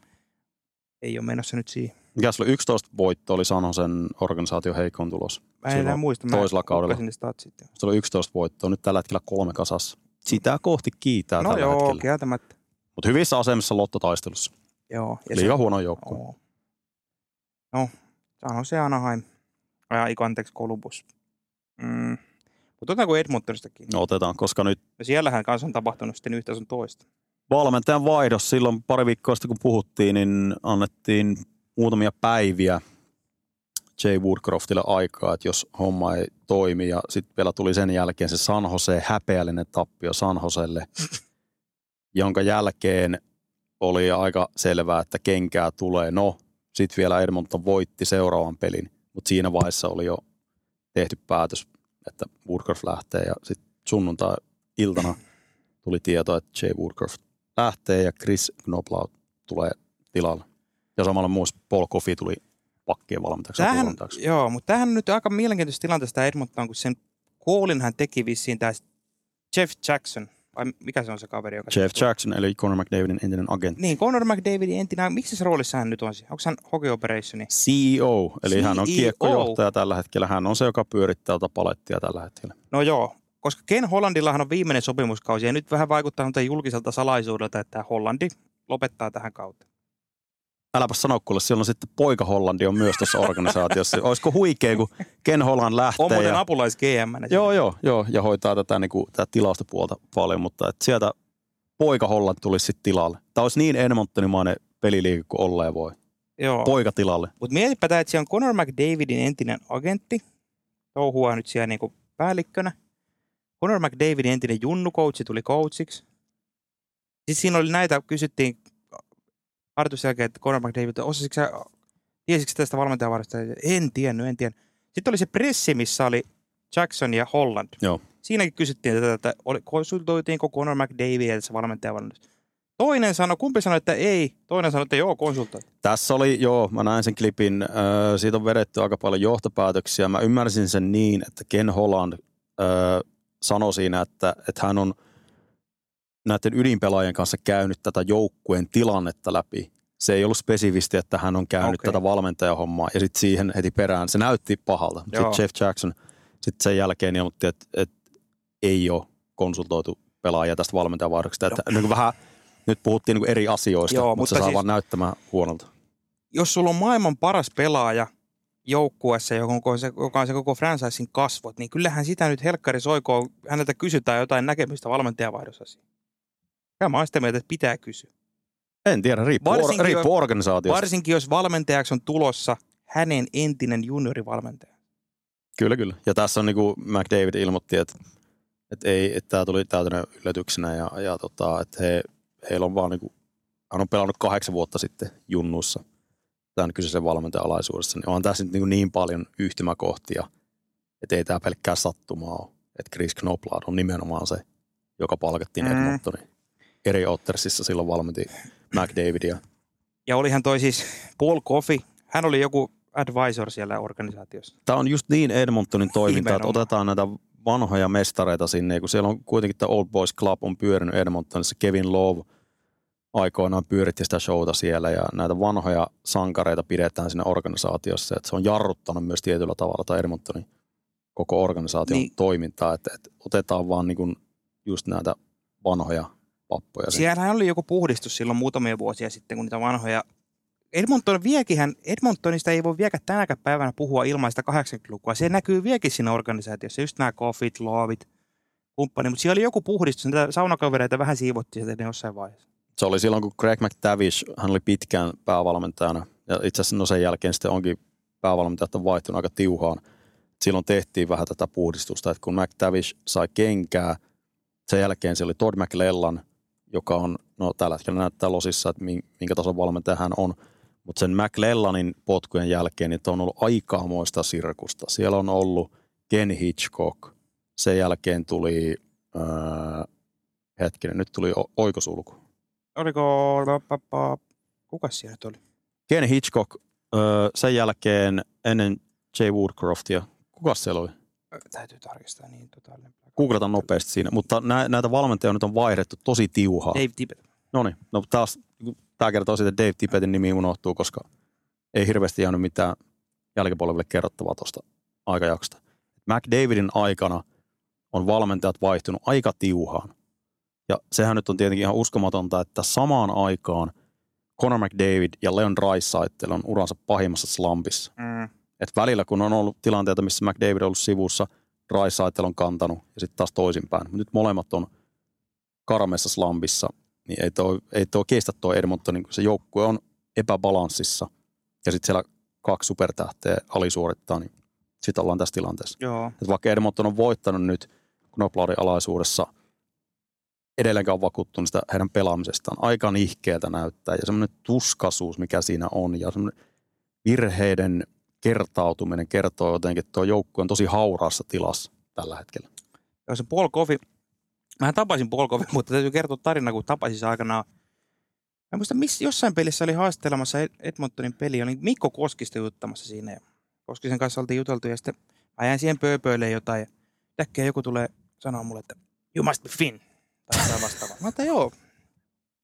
Ei ole menossa nyt siihen. Mikä sulla oli 11 voittoa oli San Josen organisaatio heikon tulos. Mä en enää muista. Mä toisella kaudella. hukkasin ne statsit. Se oli 11 voittoa, nyt tällä hetkellä kolme kasassa. Sitä kohti kiitää No tällä joo, hetkellä. kieltämättä. Mutta hyvissä asemissa lottotaistelussa. Joo. Ja Liiga huono joukkue. Oo. No, San Jose Anaheim. Ja Iko, anteeksi, Columbus. Mm. Mutta otetaanko Edmontonistakin? No otetaan, koska nyt Ja siellähän kanssa on tapahtunut sitten yhtä sun toista. valmentajan vaihdos silloin pari viikkoa sitten, kun puhuttiin, niin annettiin muutamia päiviä Jay Woodcroftille aikaa, että jos homma ei toimi ja sitten vielä tuli sen jälkeen se San Jose, häpeällinen tappio San Joselle, jonka jälkeen oli aika selvää, että kenkää tulee. No, sitten vielä Edmonton voitti seuraavan pelin, mutta siinä vaiheessa oli jo tehty päätös, että Woodcroft lähtee ja sitten sunnuntai-iltana tuli tieto, että Jay Woodcroft lähtee ja Chris Knoblau tulee tilalle. Ja samalla myös Paul Coffey tuli pakkien valmentajaksi. Tämähän, apuvalmentajaksi. joo, mutta tämähän on nyt aika mielenkiintoista tilanteesta tämä Edmonton, kun sen koolin hän teki vissiin tämä Jeff Jackson. Vai mikä se on se kaveri, joka... Jeff siitä- Jackson, eli Conor McDavidin entinen agentti. Niin, Conor McDavidin entinen, missä se roolissa hän nyt on? Onko hän Hockey Operationi? CEO, eli hän on CEO. kiekkojohtaja tällä hetkellä. Hän on se, joka pyörittää tätä palettia tällä hetkellä. No joo, koska Ken Hollandillahan on viimeinen sopimuskausi ja nyt vähän vaikuttaa julkiselta salaisuudelta, että Hollandi lopettaa tähän kautta. Äläpä sano, kuule, siellä on sitten poika Hollandi on myös tuossa organisaatiossa. Olisiko huikea, kun Ken Holland lähtee. On muuten ja... apulais GM. Joo, joo, joo, ja hoitaa tätä, niin kuin, tätä tilastopuolta paljon, mutta et sieltä poika Holland tulisi sitten tilalle. Tämä olisi niin Edmontonimainen peliliike kuin olleen voi. joo. Poika tilalle. Mutta mietipä tämä, että siellä on Conor McDavidin entinen agentti, touhua nyt siellä niinku päällikkönä. Conor McDavidin entinen junnukoutsi tuli coachiksi. Sitten siinä oli näitä, kysyttiin harjoituksen jälkeen, että Conor McDavid, osasitko sä, tiesitkö tästä valmentajavarasta? En tiennyt, en tiennyt. Sitten oli se pressi, missä oli Jackson ja Holland. Joo. Siinäkin kysyttiin tätä, että oli, konsultoitiinko Conor McDavid tässä valmentajavalmennus. Toinen sanoi, kumpi sanoi, että ei. Toinen sanoi, että joo, konsultoi. Tässä oli, joo, mä näin sen klipin, äh, siitä on vedetty aika paljon johtopäätöksiä. Mä ymmärsin sen niin, että Ken Holland äh, sanoi siinä, että, että hän on näiden ydinpelaajien kanssa käynyt tätä joukkueen tilannetta läpi. Se ei ollut spesifisti, että hän on käynyt Okei. tätä valmentajahommaa ja sitten siihen heti perään. Se näytti pahalta. Sitten Jeff Jackson sitten sen jälkeen ilmoitti, että, että ei ole konsultoitu pelaajia tästä valmentajavaihdoksesta. Että niin vähän, nyt puhuttiin niin eri asioista, Joo, mutta, mutta se saa siis- vaan näyttämään huonolta. jos sulla on maailman paras pelaaja joukkueessa, joka on, se, koko franchisein kasvot, niin kyllähän sitä nyt Helkkari Soikoo, häneltä kysytään jotain näkemystä valmentajavaihdossa. Ja mä oon sitä mieltä, että pitää kysyä. En tiedä, riippuu, or, Varsinkin riippuu jos- organisaatiosta. Varsinkin jos valmentajaksi on tulossa hänen entinen juniorivalmentaja. Kyllä, kyllä. Ja tässä on niin kuin McDavid ilmoitti, että, että, ei, että tämä tuli täytänä yllätyksenä ja, ja tota, että he, heillä on vaan niin kuin, hän on pelannut kahdeksan vuotta sitten junnuissa tämän kyseisen valmentajan alaisuudessa, niin on tässä nyt niin, niin paljon yhtymäkohtia, että ei tämä pelkkää sattumaa ole. Että Chris Knoblad on nimenomaan se, joka palkattiin Mm. mm. Eri Ottersissa silloin valmenti McDavidia. Ja olihan toi siis Paul Coffey, hän oli joku advisor siellä organisaatiossa. Tämä on just niin Edmontonin toiminta, että otetaan näitä vanhoja mestareita sinne, kun siellä on kuitenkin tämä Old Boys Club on pyörinyt Edmontonissa. Kevin Love aikoinaan pyöritti sitä showta siellä ja näitä vanhoja sankareita pidetään siinä organisaatiossa. Että se on jarruttanut myös tietyllä tavalla tai Edmontonin koko organisaation Niin. niin. toimintaa, että, että otetaan vaan niin kuin just näitä vanhoja pappoja. Siellähän oli joku puhdistus silloin muutamia vuosia sitten, kun niitä vanhoja... Edmonton viekihän, Edmontonista ei voi vieläkään tänäkään päivänä puhua ilman sitä 80-lukua. Se näkyy vieläkin siinä organisaatiossa, just nämä Coffit, Loovit, kumppani. Mutta siellä oli joku puhdistus, niitä saunakavereita vähän siivottiin sieltä jossain vaiheessa. Se oli silloin, kun Greg McTavish, hän oli pitkään päävalmentajana. Ja itse asiassa no sen jälkeen sitten onkin päävalmentajat on vaihtunut aika tiuhaan. Silloin tehtiin vähän tätä puhdistusta, että kun McTavish sai kenkää, sen jälkeen se oli Todd McLellan, joka on, no tällä hetkellä näyttää losissa, että min- minkä tason valmentaja hän on. Mutta sen McLellanin potkujen jälkeen niin on ollut aikaamoista sirkusta. Siellä on ollut Ken Hitchcock. Sen jälkeen tuli, öö, hetkinen, nyt tuli o- oikosulku. Oliko... Kuka siellä nyt oli? Ken Hitchcock, öö, sen jälkeen ennen Jay Woodcroftia. Kuka siellä oli? Täytyy tarkistaa niin totaalinen. Googlata nopeasti siinä. Mutta nä- näitä valmentajia nyt on vaihdettu tosi tiuhaa. Dave Tippett. No niin, no taas tämä kertoo siitä, että Dave Tippetin nimi unohtuu, koska ei hirveästi jäänyt mitään jälkipolville kerrottavaa tuosta aikajaksosta. McDavidin aikana on valmentajat vaihtunut aika tiuhaan. Ja sehän nyt on tietenkin ihan uskomatonta, että samaan aikaan Conor McDavid ja Leon Draisaitl on uransa pahimmassa slampissa. Mm. Et välillä kun on ollut tilanteita, missä McDavid on ollut sivussa, Draisaitl on kantanut ja sitten taas toisinpäin. Mut Nyt molemmat on karmeessa slampissa, niin ei tuo, ei tuo kestä tuo Edmontonin, kun se joukkue on epäbalanssissa ja sitten siellä kaksi supertähteä alisuorittaa, niin sitten ollaan tässä tilanteessa. Joo. Et vaikka Edmonton on voittanut nyt Knobladin alaisuudessa, edelleenkään on vakuuttunut sitä heidän pelaamisestaan. Aika nihkeältä näyttää ja semmoinen tuskasuus, mikä siinä on ja semmoinen virheiden kertautuminen kertoo jotenkin, että tuo joukkue on tosi hauraassa tilassa tällä hetkellä. Joo, se Paul Coffey. Mä tapasin Paul Coffey, mutta täytyy kertoa tarina, kun tapasin se aikanaan. Mä muista, missä jossain pelissä oli haastelemassa Ed- Edmontonin peli, oli Mikko Koskista juttamassa siinä. Ja Koskisen kanssa oltiin juteltu ja sitten mä jäin siihen pööpöille jotain. Ja äkkiä joku tulee sanoa mulle, että you must be Finn. Tai jotain vastaavaa. Mä että joo,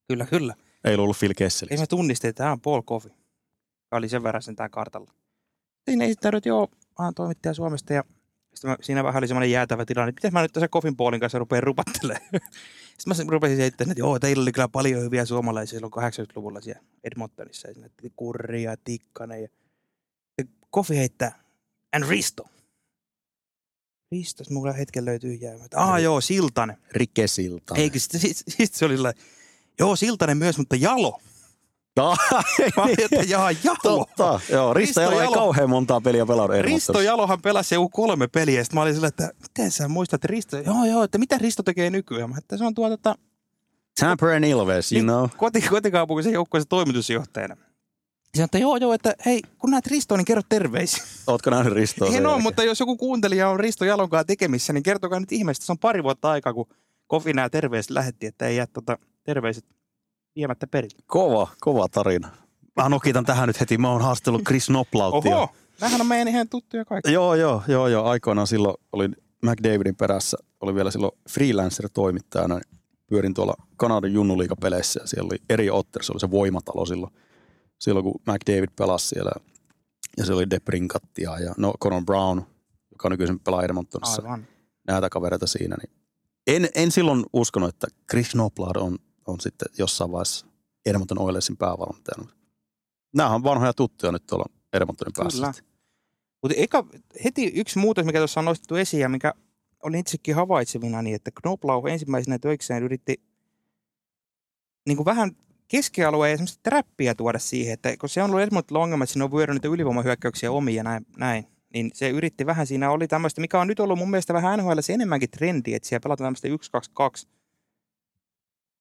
kyllä, kyllä. Ei ollut Phil Kessel. Ei mä tunnistin, että tämä on Paul Coffey. Joka oli sen verran sen tää kartalla. Siinä esittäydyin, että joo, mä oon toimittaja Suomesta ja sitten mä, siinä vähän oli semmoinen jäätävä tilanne, että miten mä nyt tässä Coffin Paulin kanssa rupean rupattelemaan. Sitten mä rupesin selittämään, että joo, teillä oli kyllä paljon hyviä suomalaisia silloin 80-luvulla siellä Edmontonissa. Ja siinä oli Kurri ja Tikkanen ja ja Kofi heittää, and Risto. Risto, mulla hetken löytyy jäämä. Ah joo, Siltanen. Rike Silta. Eikö sitten sit, sit se oli joo, Siltanen myös, mutta Jalo. Mä olin, että jaa, Jalo. Totta, joo. Risto Risto Jalo ei Jalo. kauhean montaa peliä pelannut Risto. Jalohan pelasi joku kolme peliä, ja sitten mä olin sillä, että miten sä muistat että Risto? Joo, joo, että mitä Risto tekee nykyään? Mä, että se on tuota, tota, Tamper and Ilves, you Niin. know. koti, kotikaupungissa joukkueessa toimitusjohtajana. Ja sanoi, että joo, joo, että hei, kun näet Ristoa, niin kerro terveisiä. Ootko nähnyt Ristoa? En ole, jälkeen? mutta jos joku kuuntelija on Risto Jalonkaan tekemissä, niin kertokaa nyt ihmeestä. Se on pari vuotta aikaa, kun Kofi nämä terveiset lähetti, että ei jää tota, terveiset viemättä perille. Kova, kova tarina. Mä nokitan tähän nyt heti. Mä oon haastellut Chris Noplauttia. Oho, nämähän on meidän ihan tuttuja kaikki. Joo, joo, joo, joo. Aikoinaan silloin olin McDavidin perässä. Oli vielä silloin freelancer-toimittajana. Pyörin tuolla Kanadan junnuliikapeleissä ja siellä oli eri Otters, oli se voimatalo silloin, silloin kun McDavid pelasi siellä. Ja se oli Debrinkattia ja no Conor Brown, joka nykyisin pelaa Edmontonissa. Aivan. näitä kavereita siinä. Niin en, en silloin uskonut, että Chris Noblad on, on sitten jossain vaiheessa Edmonton Oilersin päävalmentajana. Nämähän on vanhoja tuttuja nyt tuolla Edmontonin päässä. Mutta eka, heti yksi muutos, mikä tuossa on nostettu esiin ja mikä olin itsekin havaitsevina, niin että Knoblauch ensimmäisenä töikseen yritti niin kuin vähän keskialueen ja semmoista trappia tuoda siihen, että kun se on ollut esimerkiksi ongelma, että siinä on vyörynyt ylivoimahyökkäyksiä omia ja näin, näin, niin se yritti vähän, siinä oli tämmöistä, mikä on nyt ollut mun mielestä vähän NHL enemmänkin trendi, että siellä pelataan tämmöistä 1-2-2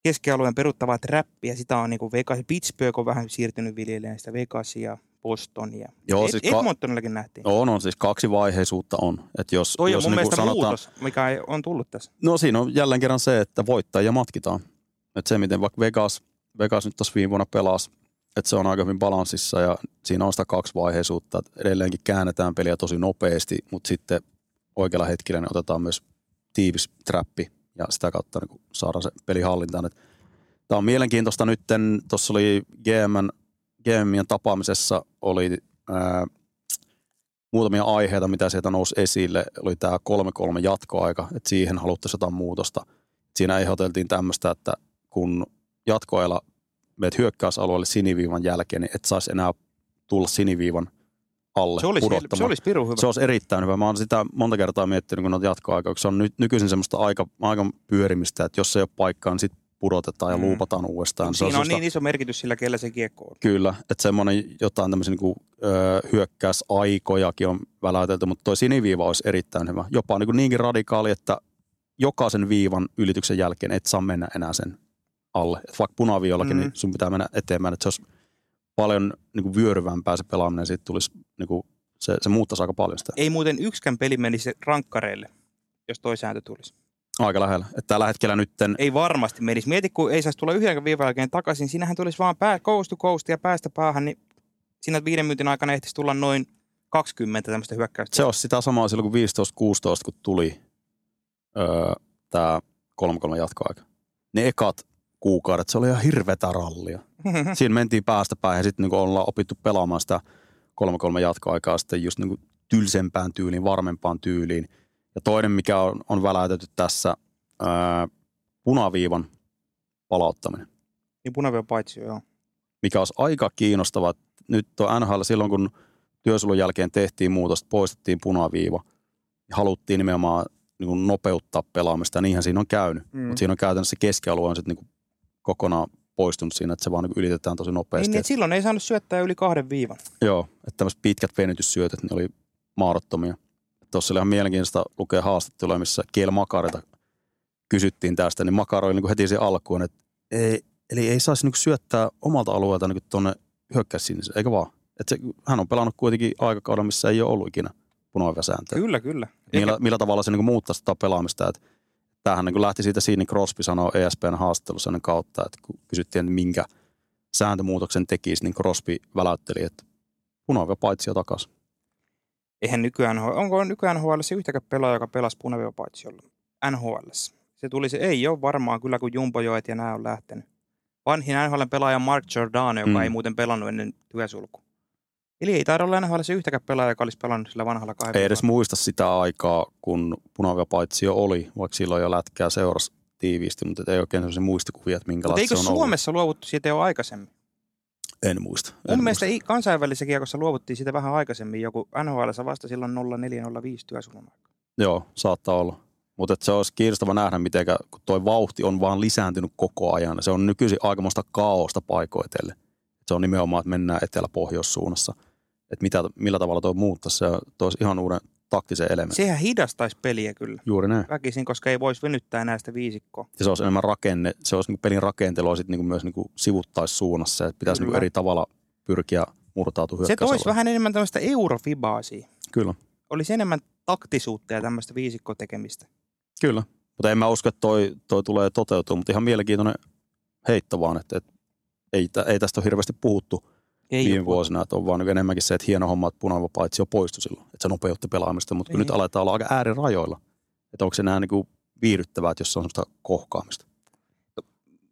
keskialueen peruttavaa trappia, sitä on niin kuin Vegas, Pittsburgh on vähän siirtynyt viljelemään sitä Vegasia, Bostonia. Joo, siis ka- Edmontonillakin nähtiin. On, on siis kaksi vaiheisuutta on. Et jos, Toi jos on mun niinku mielestä sanotaan, muutos, mikä on tullut tässä. No siinä on jälleen kerran se, että voittajia matkitaan. Et se, miten vaikka Vegas, Vegas nyt tuossa viime vuonna pelasi, että se on aika hyvin balanssissa ja siinä on sitä kaksi vaiheisuutta. Että edelleenkin käännetään peliä tosi nopeasti, mutta sitten oikealla hetkellä niin otetaan myös tiivis trappi ja sitä kautta niin saadaan se peli hallintaan. Tämä on mielenkiintoista nyt. Tuossa oli GMn, GMien tapaamisessa oli ää, muutamia aiheita, mitä sieltä nousi esille. Oli tämä 3-3 jatkoaika, että siihen haluttaisiin jotain muutosta. Siinä ehdoteltiin tämmöistä, että kun jatkoajalla meet hyökkäysalueelle siniviivan jälkeen, niin et saisi enää tulla siniviivan alle Se olisi, pudottamaan. se olisi pirun hyvä. Se olisi erittäin hyvä. Mä oon sitä monta kertaa miettinyt, kun noita jatkoaikaa, se on nykyisin semmoista aika, aika pyörimistä, että jos ei ole paikkaa, niin sitten pudotetaan ja Mm. luupataan uudestaan. Se Siinä on semmoista- niin iso merkitys sillä, kellä se kiekko on. Kyllä, että semmoinen jotain tämmöisiä niin hyökkäysaikojakin on väläytelty, mutta toi siniviiva olisi erittäin hyvä. Jopa niin kuin niinkin radikaali, että jokaisen viivan ylityksen jälkeen et saa mennä enää sen alle. Et vaikka punaviivallakin, Mm. mm. niin sun pitää mennä eteenpäin, että se olisi paljon niin kuin vyöryvämpää se pelaaminen, siitä tulisi, niin kuin, se, se muuttaisi aika paljon sitä. Ei muuten yksikään peli menisi rankkareille, jos toi sääntö tulisi. Aika lähellä. Että tällä hetkellä nytten, Ei varmasti menisi. Mieti, kun ei saisi tulla yhden viivan jälkeen takaisin. Siinähän tulisi vaan pää, coast to coast ja päästä päähän, niin siinä viiden minuutin aikana ehtisi tulla noin 20 tämmöistä hyökkäystä. se olisi sitä samaa silloin kuin 15-16, kun tuli öö, tämä 3-3 jatkoaika. Ne ekat kuukaudet, se oli ihan hirvetä rallia. Siinä mentiin päästä päähän ja sitten niin ollaan opittu pelaamaan sitä 3-3 jatkoaikaa sitten just niin tylsempään tyyliin, varmempaan tyyliin. Ja toinen, mikä on, on väläytetty tässä, ää, punaviivan palauttaminen, niin punavio paitsi joo. mikä olisi aika kiinnostava. Nyt tuo NHL silloin, kun työsulun jälkeen tehtiin muutosta, poistettiin punaviiva ja haluttiin nimenomaan niin kuin nopeuttaa pelaamista. Ja niinhän siinä on käynyt. Mm. Mutta siinä on käytännössä keskialue on sitten niin kokonaan poistunut siinä, että se vaan niin kuin ylitetään tosi nopeasti. Niin, niin, että silloin ei saanut syöttää yli kahden viivan. Joo, että tämmöiset pitkät venytyssyötöt, ne oli mahdottomia. Tuossa oli ihan mielenkiintoista lukea haastattelua, missä Kiel Makarilta kysyttiin tästä, niin Makar oli niin heti se alkuun, että ei, eli ei saisi niin syöttää omalta alueelta niin tuonne hyökkäyssiniseen, eikä vaan. Että se, hän on pelannut kuitenkin aikakauden, missä ei ole ollut ikinä punaviivasääntöä. Kyllä, kyllä. Millä, millä tavalla se niin muuttaa sitä pelaamista, että tämähän niin lähti siitä Sidney Crosby sanoi ESPN haastattelussa ennen kautta, että kun kysyttiin, että minkä sääntömuutoksen tekisi, niin Crosby väläytteli, että punaviiva paitsi takaisin. Eihän nykyään, onko nykyään NHL yhtäkään pelaaja, joka pelasi punavio paitsi NHL? Se tuli se, ei ole varmaan kyllä, kun Jumbojoet ja nämä on lähtenyt. Vanhin NHL pelaaja Mark Giordano, joka Mm. ei muuten pelannut ennen työsulku. Eli ei taida olla NHL yhtäkään pelaaja, joka olisi pelannut sillä vanhalla kahden Ei edes muista sitä aikaa, kun punaviiva paitsi jo oli, vaikka silloin jo lätkää seurasi tiiviisti, mutta ei oikein sellaisia muistikuvia, että minkälaista eikö se on Suomessa luovuttu siitä jo aikaisemmin? ollut. En muista. En Mun mielestä muista. kansainvälisessä kiekossa luovuttiin siitä vähän aikaisemmin. Joku NHL vasta silloin 0405 työsulun aikaa. Joo, saattaa olla. Mutta se olisi kiinnostava nähdä, miten kun tuo vauhti on vaan lisääntynyt koko ajan. Se on nykyisin aikamoista kaaosta paikoitelle. Se on nimenomaan, että mennään etelä-pohjoissuunnassa. Että mitä, millä tavalla tuo muuttaisi, se toisi ihan uuden taktisen elementin. Sehän hidastaisi peliä kyllä. Juuri näin. Väkisin, koska ei voisi venyttää näistä viisikkoa. Ja se olisi enemmän rakenne, se olisi niin pelin rakentelua sitten niin myös niin sivuttaissuunnassa. Että pitäisi niin Kyllä. eri tavalla pyrkiä murtautua Se toisi vähän enemmän tämmöistä eurofibaa siihen. Kyllä, Olisi enemmän taktisuutta ja tämmöistä viisikkotekemistä. kyllä. Mutta en mä usko, että toi, toi tulee toteutumaan, mutta ihan mielenkiintoinen heitto vaan, että, että ei, ei tästä ole hirveästi puhuttu Ei viime vuosina, että on vaan niin enemmänkin se, että hieno homma, että punainen paitsi jo poistui silloin, että se nopeutti pelaamista, mutta kun Niin. nyt aletaan olla aika äärirajoilla, että onko se enää niin kuin viihdyttävää, että jos se on semmoista kohkaamista.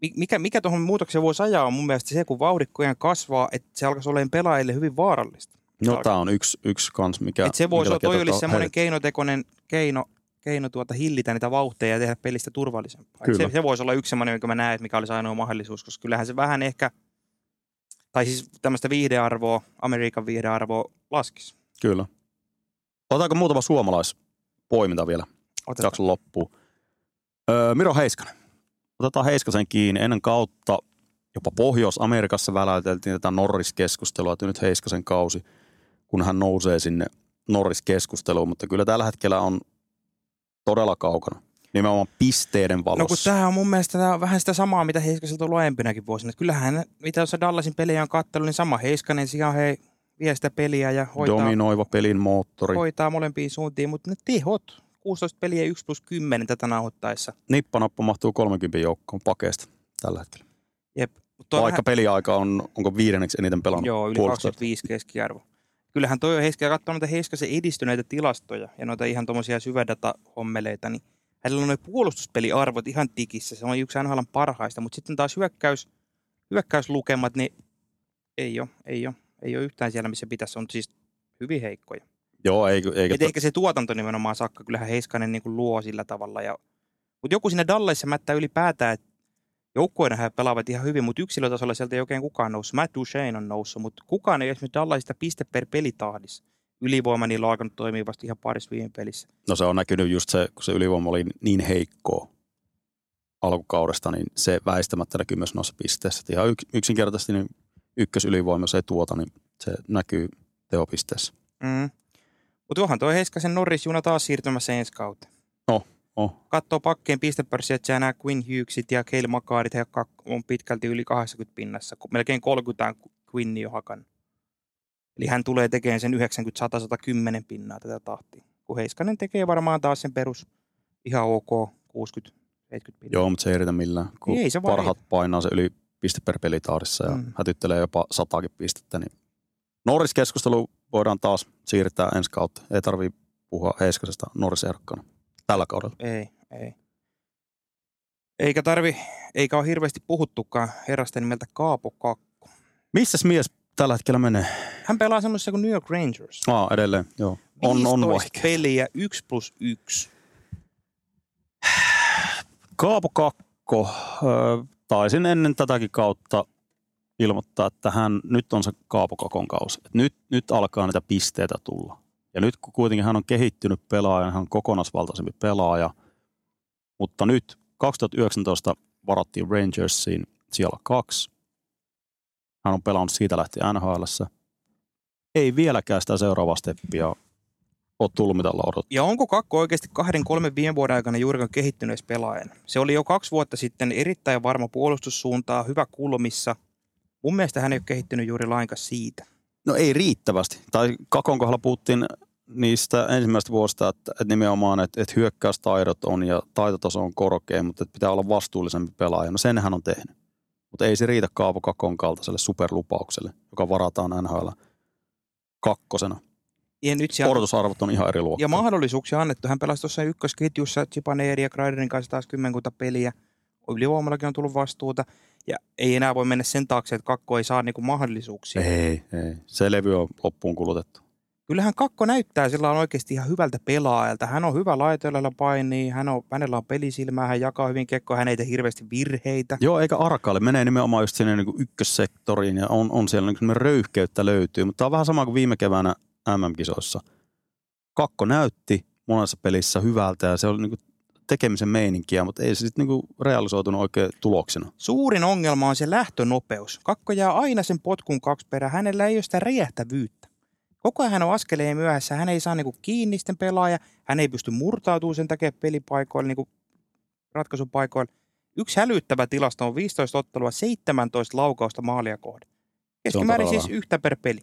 Mi- mikä, mikä tuohon muutokseen voisi ajaa on mun mielestä se, kun vauhdikkojen kasvaa, että se alkaisi olemaan pelaajille hyvin vaarallista. No tämä on yksi, yksi kans, mikä... Et se voisi olla, toi tota olisi semmoinen keinotekoinen keino, keino tuota hillitä niitä vauhteja ja tehdä pelistä turvallisempaa. Kyllä. Se, se voisi olla yksi semmoinen, jonka mä näen, että mikä olisi ainoa mahdollisuus, koska kyllähän se vähän ehkä, tai siis tämmöistä viihdearvoa, Amerikan viihdearvoa laskisi. Kyllä. Otetaanko muutama suomalaispoiminta vielä Otetaan. jakson loppuun? Öö, Miro Heiskanen. Otetaan Heiskasen kiinni. Ennen kautta jopa Pohjois-Amerikassa väläyteltiin tätä Norris-keskustelua, että nyt Heiskasen kausi, kun hän nousee sinne Norris-keskusteluun, mutta kyllä tällä hetkellä on todella kaukana. Nimenomaan pisteiden No kun valossa. tämä on mun mielestä tää on vähän sitä samaa, mitä Heiskaselta on ollut aiempinakin vuosina. Kyllähän, mitä tuossa Dallasin pelejä on kattellut, niin sama Heiskanen sijaan hei, vie sitä peliä ja hoitaa, Dominoiva pelin moottori. hoitaa molempiin suuntiin, mutta ne tehot, 16 peliä 1 plus 10 tätä nauhoittaessa. Nippanappa mahtuu 30 joukkoon pakeesta tällä hetkellä. Jep. Vaikka peliaika on, onko viidenneksi eniten pelannut Joo, yli puolustajat. 25 keskiarvo. Kyllähän toi on Heiska, ja katsoo noita Heiskasen edistyneitä tilastoja ja noita ihan tuommoisia syvädata-hommeleita, niin hänellä on noin puolustuspeliarvot ihan tikissä. Se on yksi NHLn parhaista, mutta sitten taas hyökkäys, hyökkäyslukemat, niin ei ole, ei ole, ei ole yhtään siellä, missä pitäisi. On siis hyvin heikkoja. Joo, eikö, eikä, Et ehkä se tuotanto nimenomaan sakka, kyllähän Heiskanen niin kuin luo sillä tavalla. Ja, mutta joku siinä Dallasissa mättää ylipäätään, että joukkueena he pelaavat ihan hyvin, mutta yksilötasolla sieltä ei oikein kukaan noussut. Matt Duchene on noussut, mutta kukaan ei esimerkiksi Dallasista piste per pelitahdissa. Ylivoima niillä on alkanut toimia vasta ihan parissa viime pelissä. No se on näkynyt just se, kun se ylivoima oli niin heikkoa alkukaudesta, niin se väistämättä näkyy myös noissa pisteissä. Et ihan yk, yksinkertaisesti niin ykkösylivoima, jos ei tuota, niin se näkyy teopisteessä. Mm. Mutta onhan tuo Heiskasen Norris-juna taas siirtymässä ensi kautta. Oh. Katsoo pakkeen pistepörssiä, että nämä Quinn Hughesit ja Cale kak- on pitkälti yli 80 pinnassa. kun Melkein 30 on Quinn jo hakannut. Eli hän tulee tekemään sen 90, 100, 110 pinnaa tätä tahtia. Kun Heiskanen tekee varmaan taas sen perus ihan ok 60, 70 pinnaa. Joo, mutta se ei riitä millään, kun Ei se parhaat painaa se yli piste per pelitahdissa ja Mm. hätyttelee jopa sataakin pistettä. Niin Norris-keskustelu voidaan taas siirtää ensi kautta. Ei tarvii puhua Heiskasesta Norris-ehdokkana tällä kaudella. Ei, ei. Eikä tarvi, eikä ole hirveästi puhuttukaan herrasta nimeltä Kaapo Kakko. Missäs mies tällä hetkellä menee? Hän pelaa semmoisessa kuin New York Rangers. Aa, edelleen, joo. On, on 15 vaikea. peliä 1 plus 1. Kaapo Kakko, taisin ennen tätäkin kautta ilmoittaa, että hän, nyt on se Kaapo Kakon kausi. Nyt, nyt alkaa niitä pisteitä tulla. Ja nyt kun kuitenkin hän on kehittynyt pelaaja, hän on kokonaisvaltaisempi pelaaja, mutta nyt 2019 varattiin Rangersiin siellä kaksi. Hän on pelannut siitä lähtien NHLssä. Ei vieläkään sitä seuraavaa steppiä ole tullut, mitä odottu. Ja onko Kakko oikeasti kahden, kolmen viime vuoden aikana juurikaan kehittynyt pelaajana? Se oli jo kaksi vuotta sitten erittäin varma puolustussuuntaa, hyvä kulmissa. Mun mielestä hän ei ole kehittynyt juuri lainkaan siitä. No ei riittävästi. Tai Kakon kohdalla puhuttiin niistä ensimmäistä vuosista, että, että nimenomaan, että, että hyökkäystaidot on ja taitotaso on korkea, mutta että pitää olla vastuullisempi pelaaja. No sen hän on tehnyt. Mutta ei se riitä Kaapo Kakon kaltaiselle superlupaukselle, joka varataan NHL kakkosena. Ja nyt siellä Odotusarvot on ihan eri luokkaa. ja mahdollisuuksia annettu. Hän pelasi tuossa ykkösketjussa Chipaneeri ja Kreiderin kanssa taas kymmenkunta peliä. Ylivoimallakin on tullut vastuuta. Ja ei enää voi mennä sen taakse, että Kakko ei saa niinku mahdollisuuksia. Ei, ei. Se levy on loppuun kulutettu. Kyllähän Kakko näyttää sillä on oikeasti ihan hyvältä pelaajalta. Hän on hyvä laitoilla painii, hän on, hänellä on pelisilmää, hän jakaa hyvin kekkoa, hän ei tee hirveästi virheitä. Joo, eikä arkaile. Menee nimenomaan just sinne niin ykkössektoriin ja on, on siellä niin röyhkeyttä löytyy. Mutta tämä on vähän sama kuin viime keväänä MM-kisoissa. Kakko näytti monessa pelissä hyvältä ja se oli niin tekemisen meininkiä, mutta ei se sitten niin realisoitunut oikein tuloksena. Suurin ongelma on se lähtönopeus. Kakko jää aina sen potkun kaksi perään. Hänellä ei ole sitä räjähtävyyttä. Koko ajan hän on askeleen myöhässä. Hän ei saa niinku kiinni sitten pelaaja. Hän ei pysty murtautumaan sen takia pelipaikoille, niinku ratkaisupaikoille. Yksi hälyttävä tilasto on 15 ottelua, 17 laukausta maalia kohden. Keskimäärin siis yhtä per peli.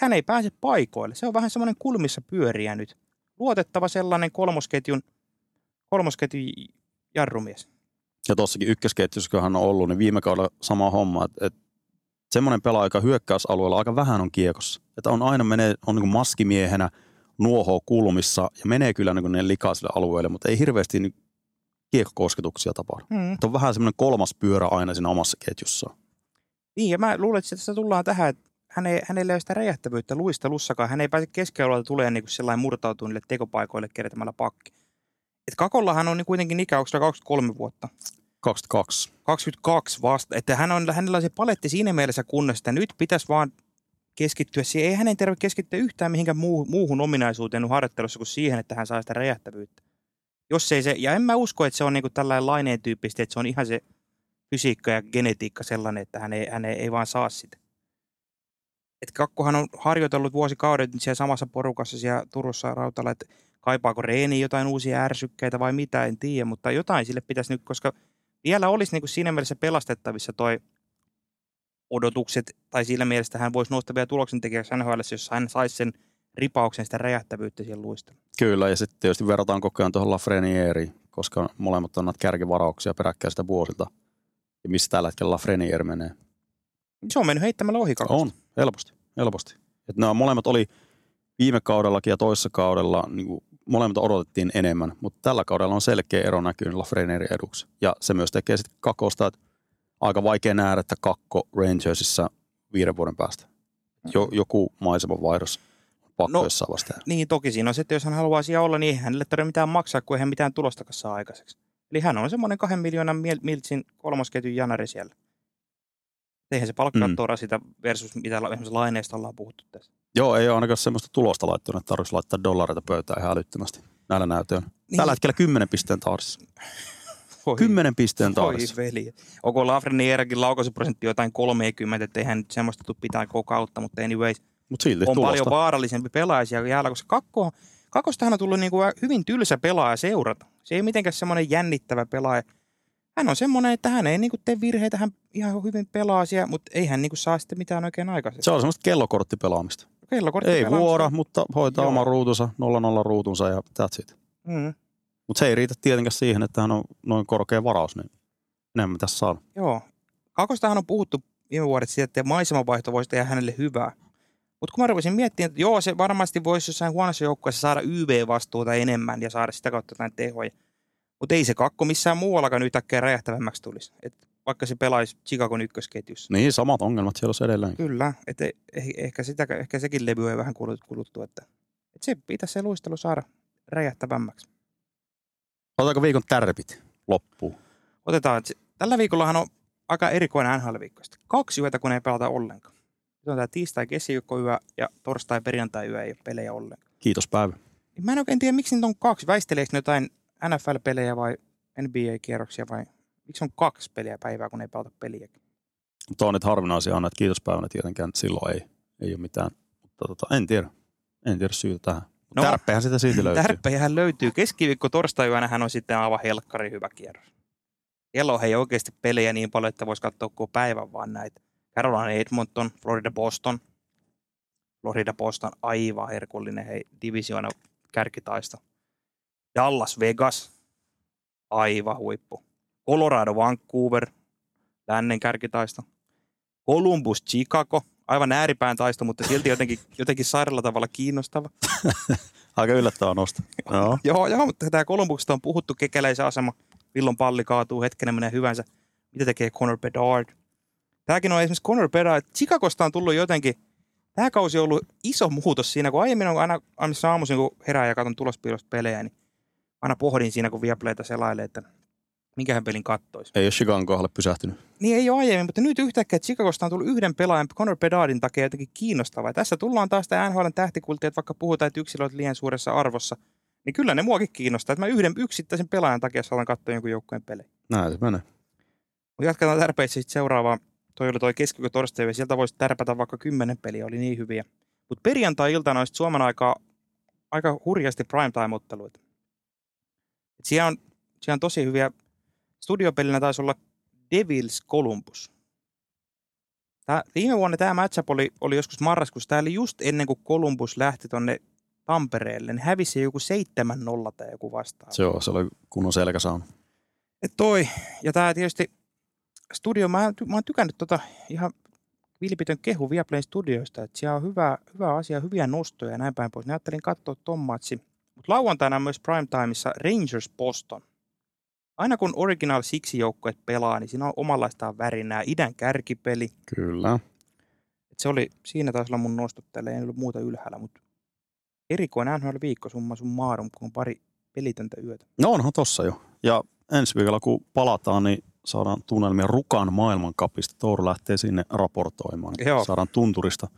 Hän ei pääse paikoille. Se on vähän semmoinen kulmissa pyöriä nyt. Luotettava sellainen kolmosketjun, kolmosketjun jarrumies. Ja tuossakin ykkösketjussa, kun hän on ollut, niin viime kaudella sama homma, että, että semmoinen pelaaja, joka hyökkäysalueella aika vähän on kiekossa. Että on aina menee, on niin maskimiehenä, nuohoo kulmissa ja menee kyllä niin ne likaisille alueille, mutta ei hirveästi niin kiekkokosketuksia tapahdu. Hmm. Että on vähän semmoinen kolmas pyörä aina siinä omassa ketjussa. Niin, ja mä luulen, että tässä tullaan tähän, että hän ei, hänellä ei ole sitä räjähtävyyttä luistelussakaan. Hän ei pääse keskialueelta tulee niin kuin sellainen murtautuu niille tekopaikoille kertämällä pakki. Et Kakollahan on niin kuitenkin ikä, onko se 23 vuotta? 22. 22 vasta. Että hän on, hänellä on se paletti siinä mielessä kunnossa, että nyt pitäisi vaan keskittyä siihen. Ei hänen tarvitse keskittyä yhtään mihinkään muu, muuhun ominaisuuteen harjoittelussa kuin siihen, että hän saa sitä räjähtävyyttä. Jos ei se, ja en mä usko, että se on niinku tällainen laineen tyyppistä, että se on ihan se fysiikka ja genetiikka sellainen, että hän ei, hän ei, ei vaan saa sitä. Et Kakkohan on harjoitellut vuosikaudet siellä samassa porukassa siellä Turussa Rautalla, että kaipaako Reeni jotain uusia ärsykkeitä vai mitä, en tiedä, mutta jotain sille pitäisi nyt, koska vielä olisi niin kuin siinä mielessä pelastettavissa toi odotukset, tai sillä mielessä hän voisi nousta vielä tuloksen tekijäksi NHL, jos hän saisi sen ripauksen sitä räjähtävyyttä siihen luista. Kyllä, ja sitten tietysti verrataan koko ajan tuohon Lafrenieriin, koska molemmat on näitä kärkivarauksia peräkkäistä vuosilta. Ja missä tällä hetkellä Lafreniere menee? Se on mennyt heittämällä ohi On, helposti, helposti. Et nämä molemmat oli viime kaudellakin ja toisessa kaudella, niin kuin molemmat odotettiin enemmän, mutta tällä kaudella on selkeä ero näkynyt Lafreniere eduksi. Ja se myös tekee sitten kakosta, että aika vaikea nähdä, että kakko Rangersissa viiden vuoden päästä. Jo, joku maiseman vaihdos pakko no, jossain vastaan. Niin, toki siinä on se, että jos hän haluaa siellä olla, niin hänelle tarvitse mitään maksaa, kun eihän mitään tulostakaan saa aikaiseksi. Eli hän on semmoinen kahden miljoonan miltsin kolmosketjun janari siellä. Eihän se palkkakatto mm. rasita versus mitä esimerkiksi laineista ollaan puhuttu tässä. Joo, ei ole ainakaan semmoista tulosta laittanut, että tarvitsisi laittaa dollareita pöytään ihan älyttömästi näillä näytöillä. Niin. Tällä hetkellä 10 pisteen tahdissa. Voi, 10 pisteen tahdissa. Voi veli. Onko Lafrenierekin laukaisuprosentti jotain 30, että eihän nyt semmoista tule pitää koko kautta, mutta anyways. Mut silti on tulosta. paljon vaarallisempi pelaaja jäällä, koska kakko, kakkostahan on tullut niinku hyvin tylsä pelaaja seurata. Se ei mitenkään semmoinen jännittävä pelaaja. Hän on semmoinen, että hän ei niinku tee virheitä, hän ihan hyvin pelaa siellä, mutta ei hän niinku saa sitten mitään oikein aikaisemmin. Se on semmoista kellokorttipelaamista. Kellokortti ei vuora, mutta hoitaa oman ruutunsa, 0-0 ruutunsa ja that's it. Mm. Mutta se ei riitä tietenkään siihen, että hän on noin korkea varaus, niin enemmän tässä saa. Joo. Kakostahan on puhuttu viime vuodet siitä, että maisemavaihto voisi tehdä hänelle hyvää. Mutta kun mä rupesin miettimään, että joo, se varmasti voisi jossain huonossa joukkueessa saada YV-vastuuta enemmän ja saada sitä kautta jotain tehoja. Mutta ei se kakko missään muuallakaan yhtäkkiä räjähtävämmäksi tulisi. Et vaikka se pelaisi Chicagon ykkösketjussa. Niin, samat ongelmat siellä olisi edelleen. Kyllä, että eh, ehkä, sitä, ehkä sekin levy ei vähän kuluttu, että, että se pitäisi se luistelu saada räjähtävämmäksi. Otetaanko viikon tärpit loppuun? Otetaan. Tällä viikollahan on aika erikoinen NHL-viikko. Kaksi yötä, kun ei pelata ollenkaan. Nyt on tämä tiistai yö ja torstai perjantai yö ei ole pelejä ollenkaan. Kiitos päivä. Mä en oikein tiedä, miksi niitä on kaksi. Väisteleekö jotain NFL-pelejä vai NBA-kierroksia vai miksi on kaksi peliä päivää, kun ei pelata peliä? Mutta on nyt harvinaisia on, että kiitospäivänä tietenkään silloin ei, ei ole mitään. Mutta tota, en tiedä. En tiedä syytä tähän. No, tärppejähän sitä silti löytyy. Tärppejähän löytyy. Keskiviikko torstai hän on sitten aivan helkkari hyvä kierros. Kello ei oikeasti pelejä niin paljon, että voisi katsoa koko päivän vaan näitä. Carolina Edmonton, Florida Boston. Florida Boston aivan herkullinen hei, divisioona kärkitaista. Dallas Vegas, aivan huippu. Colorado Vancouver, lännen kärkitaista. Columbus Chicago, aivan ääripään taisto, mutta silti jotenkin, jotenkin sairaalla tavalla kiinnostava. Aika yllättävä nosto. Joo. joo, joo, mutta tämä Kolumbuksesta on puhuttu kekeläisen asema. Milloin palli kaatuu, hetkenä menee hyvänsä. Mitä tekee Connor Bedard? Tämäkin on esimerkiksi Connor Bedard. Chicagosta on tullut jotenkin, tämä kausi on ollut iso muutos siinä, kun aiemmin on aina, aina aamuisin, kun herää ja katson tulospiilosta pelejä, niin aina pohdin siinä, kun Viaplayta selailee, että minkähän pelin kattoisi. Ei ole Chicagon kohdalle pysähtynyt. Niin ei ole aiemmin, mutta nyt yhtäkkiä Chicagosta on tullut yhden pelaajan Connor Bedardin takia jotenkin kiinnostavaa. Tässä tullaan taas tämä NHLn tähtikultia, että vaikka puhutaan, että yksilöt liian suuressa arvossa, niin kyllä ne muakin kiinnostaa, että mä yhden yksittäisen pelaajan takia saan katsoa jonkun joukkueen pelejä. Näin se menee. Mutta jatketaan tärpeissä sitten seuraavaan. Toi oli toi keskiviikko torstai, ja sieltä voisi tärpätä vaikka kymmenen peliä, oli niin hyviä. Mutta perjantai-iltana olisi Suomen aikaa aika hurjasti primetime-otteluita. siellä on, siellä on tosi hyviä studiopelinä taisi olla Devils Columbus. Tää, viime vuonna tämä matchup oli, oli joskus marraskuussa. Tämä oli just ennen kuin Columbus lähti tonne Tampereelle. Niin hävisi joku 7-0 tai joku vastaava. Joo, se oli kunnon selkäsauna. Et toi, ja tämä tietysti studio, mä, mä oon tykännyt tota ihan vilpitön kehu Viaplayn studioista, että siellä on hyvä, hyvä asia, hyviä nostoja ja näin päin pois. Näyttelin ajattelin katsoa ton matsi. Mutta lauantaina myös primetimeissa Rangers Boston aina kun Original Six joukkueet pelaa, niin siinä on omanlaistaan värinää. Idän kärkipeli. Kyllä. Et se oli, siinä taisi olla mun nostottele, ei ollut muuta ylhäällä, mutta erikoinen NHL viikko summa sun maarum, kun on pari pelitöntä yötä. No onhan tossa jo. Ja ensi viikolla kun palataan, niin saadaan tunnelmia Rukan maailmankapista. Touru lähtee sinne raportoimaan. Joo. Saadaan tunturista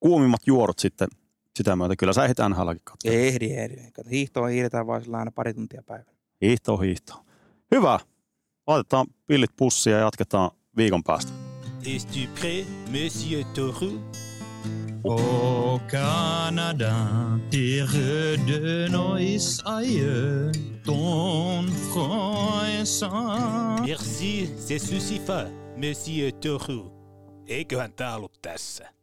kuumimmat juorut sitten sitä myötä. Kyllä sä ehdit NHLkin katsoa. Ehdi, ehdi. Kato, hiihtoon hiihdetään vaan sillä aina pari tuntia päivällä. Hiihto, hiihto. Hyvä. Laitetaan pillit pussia ja jatketaan viikon päästä. Es-tu prêt, monsieur Toru? Au Canada, terre de nos aïeux, ton front est sans. Merci, c'est suffisant, monsieur Toru. Eiköhän tää ollut tässä.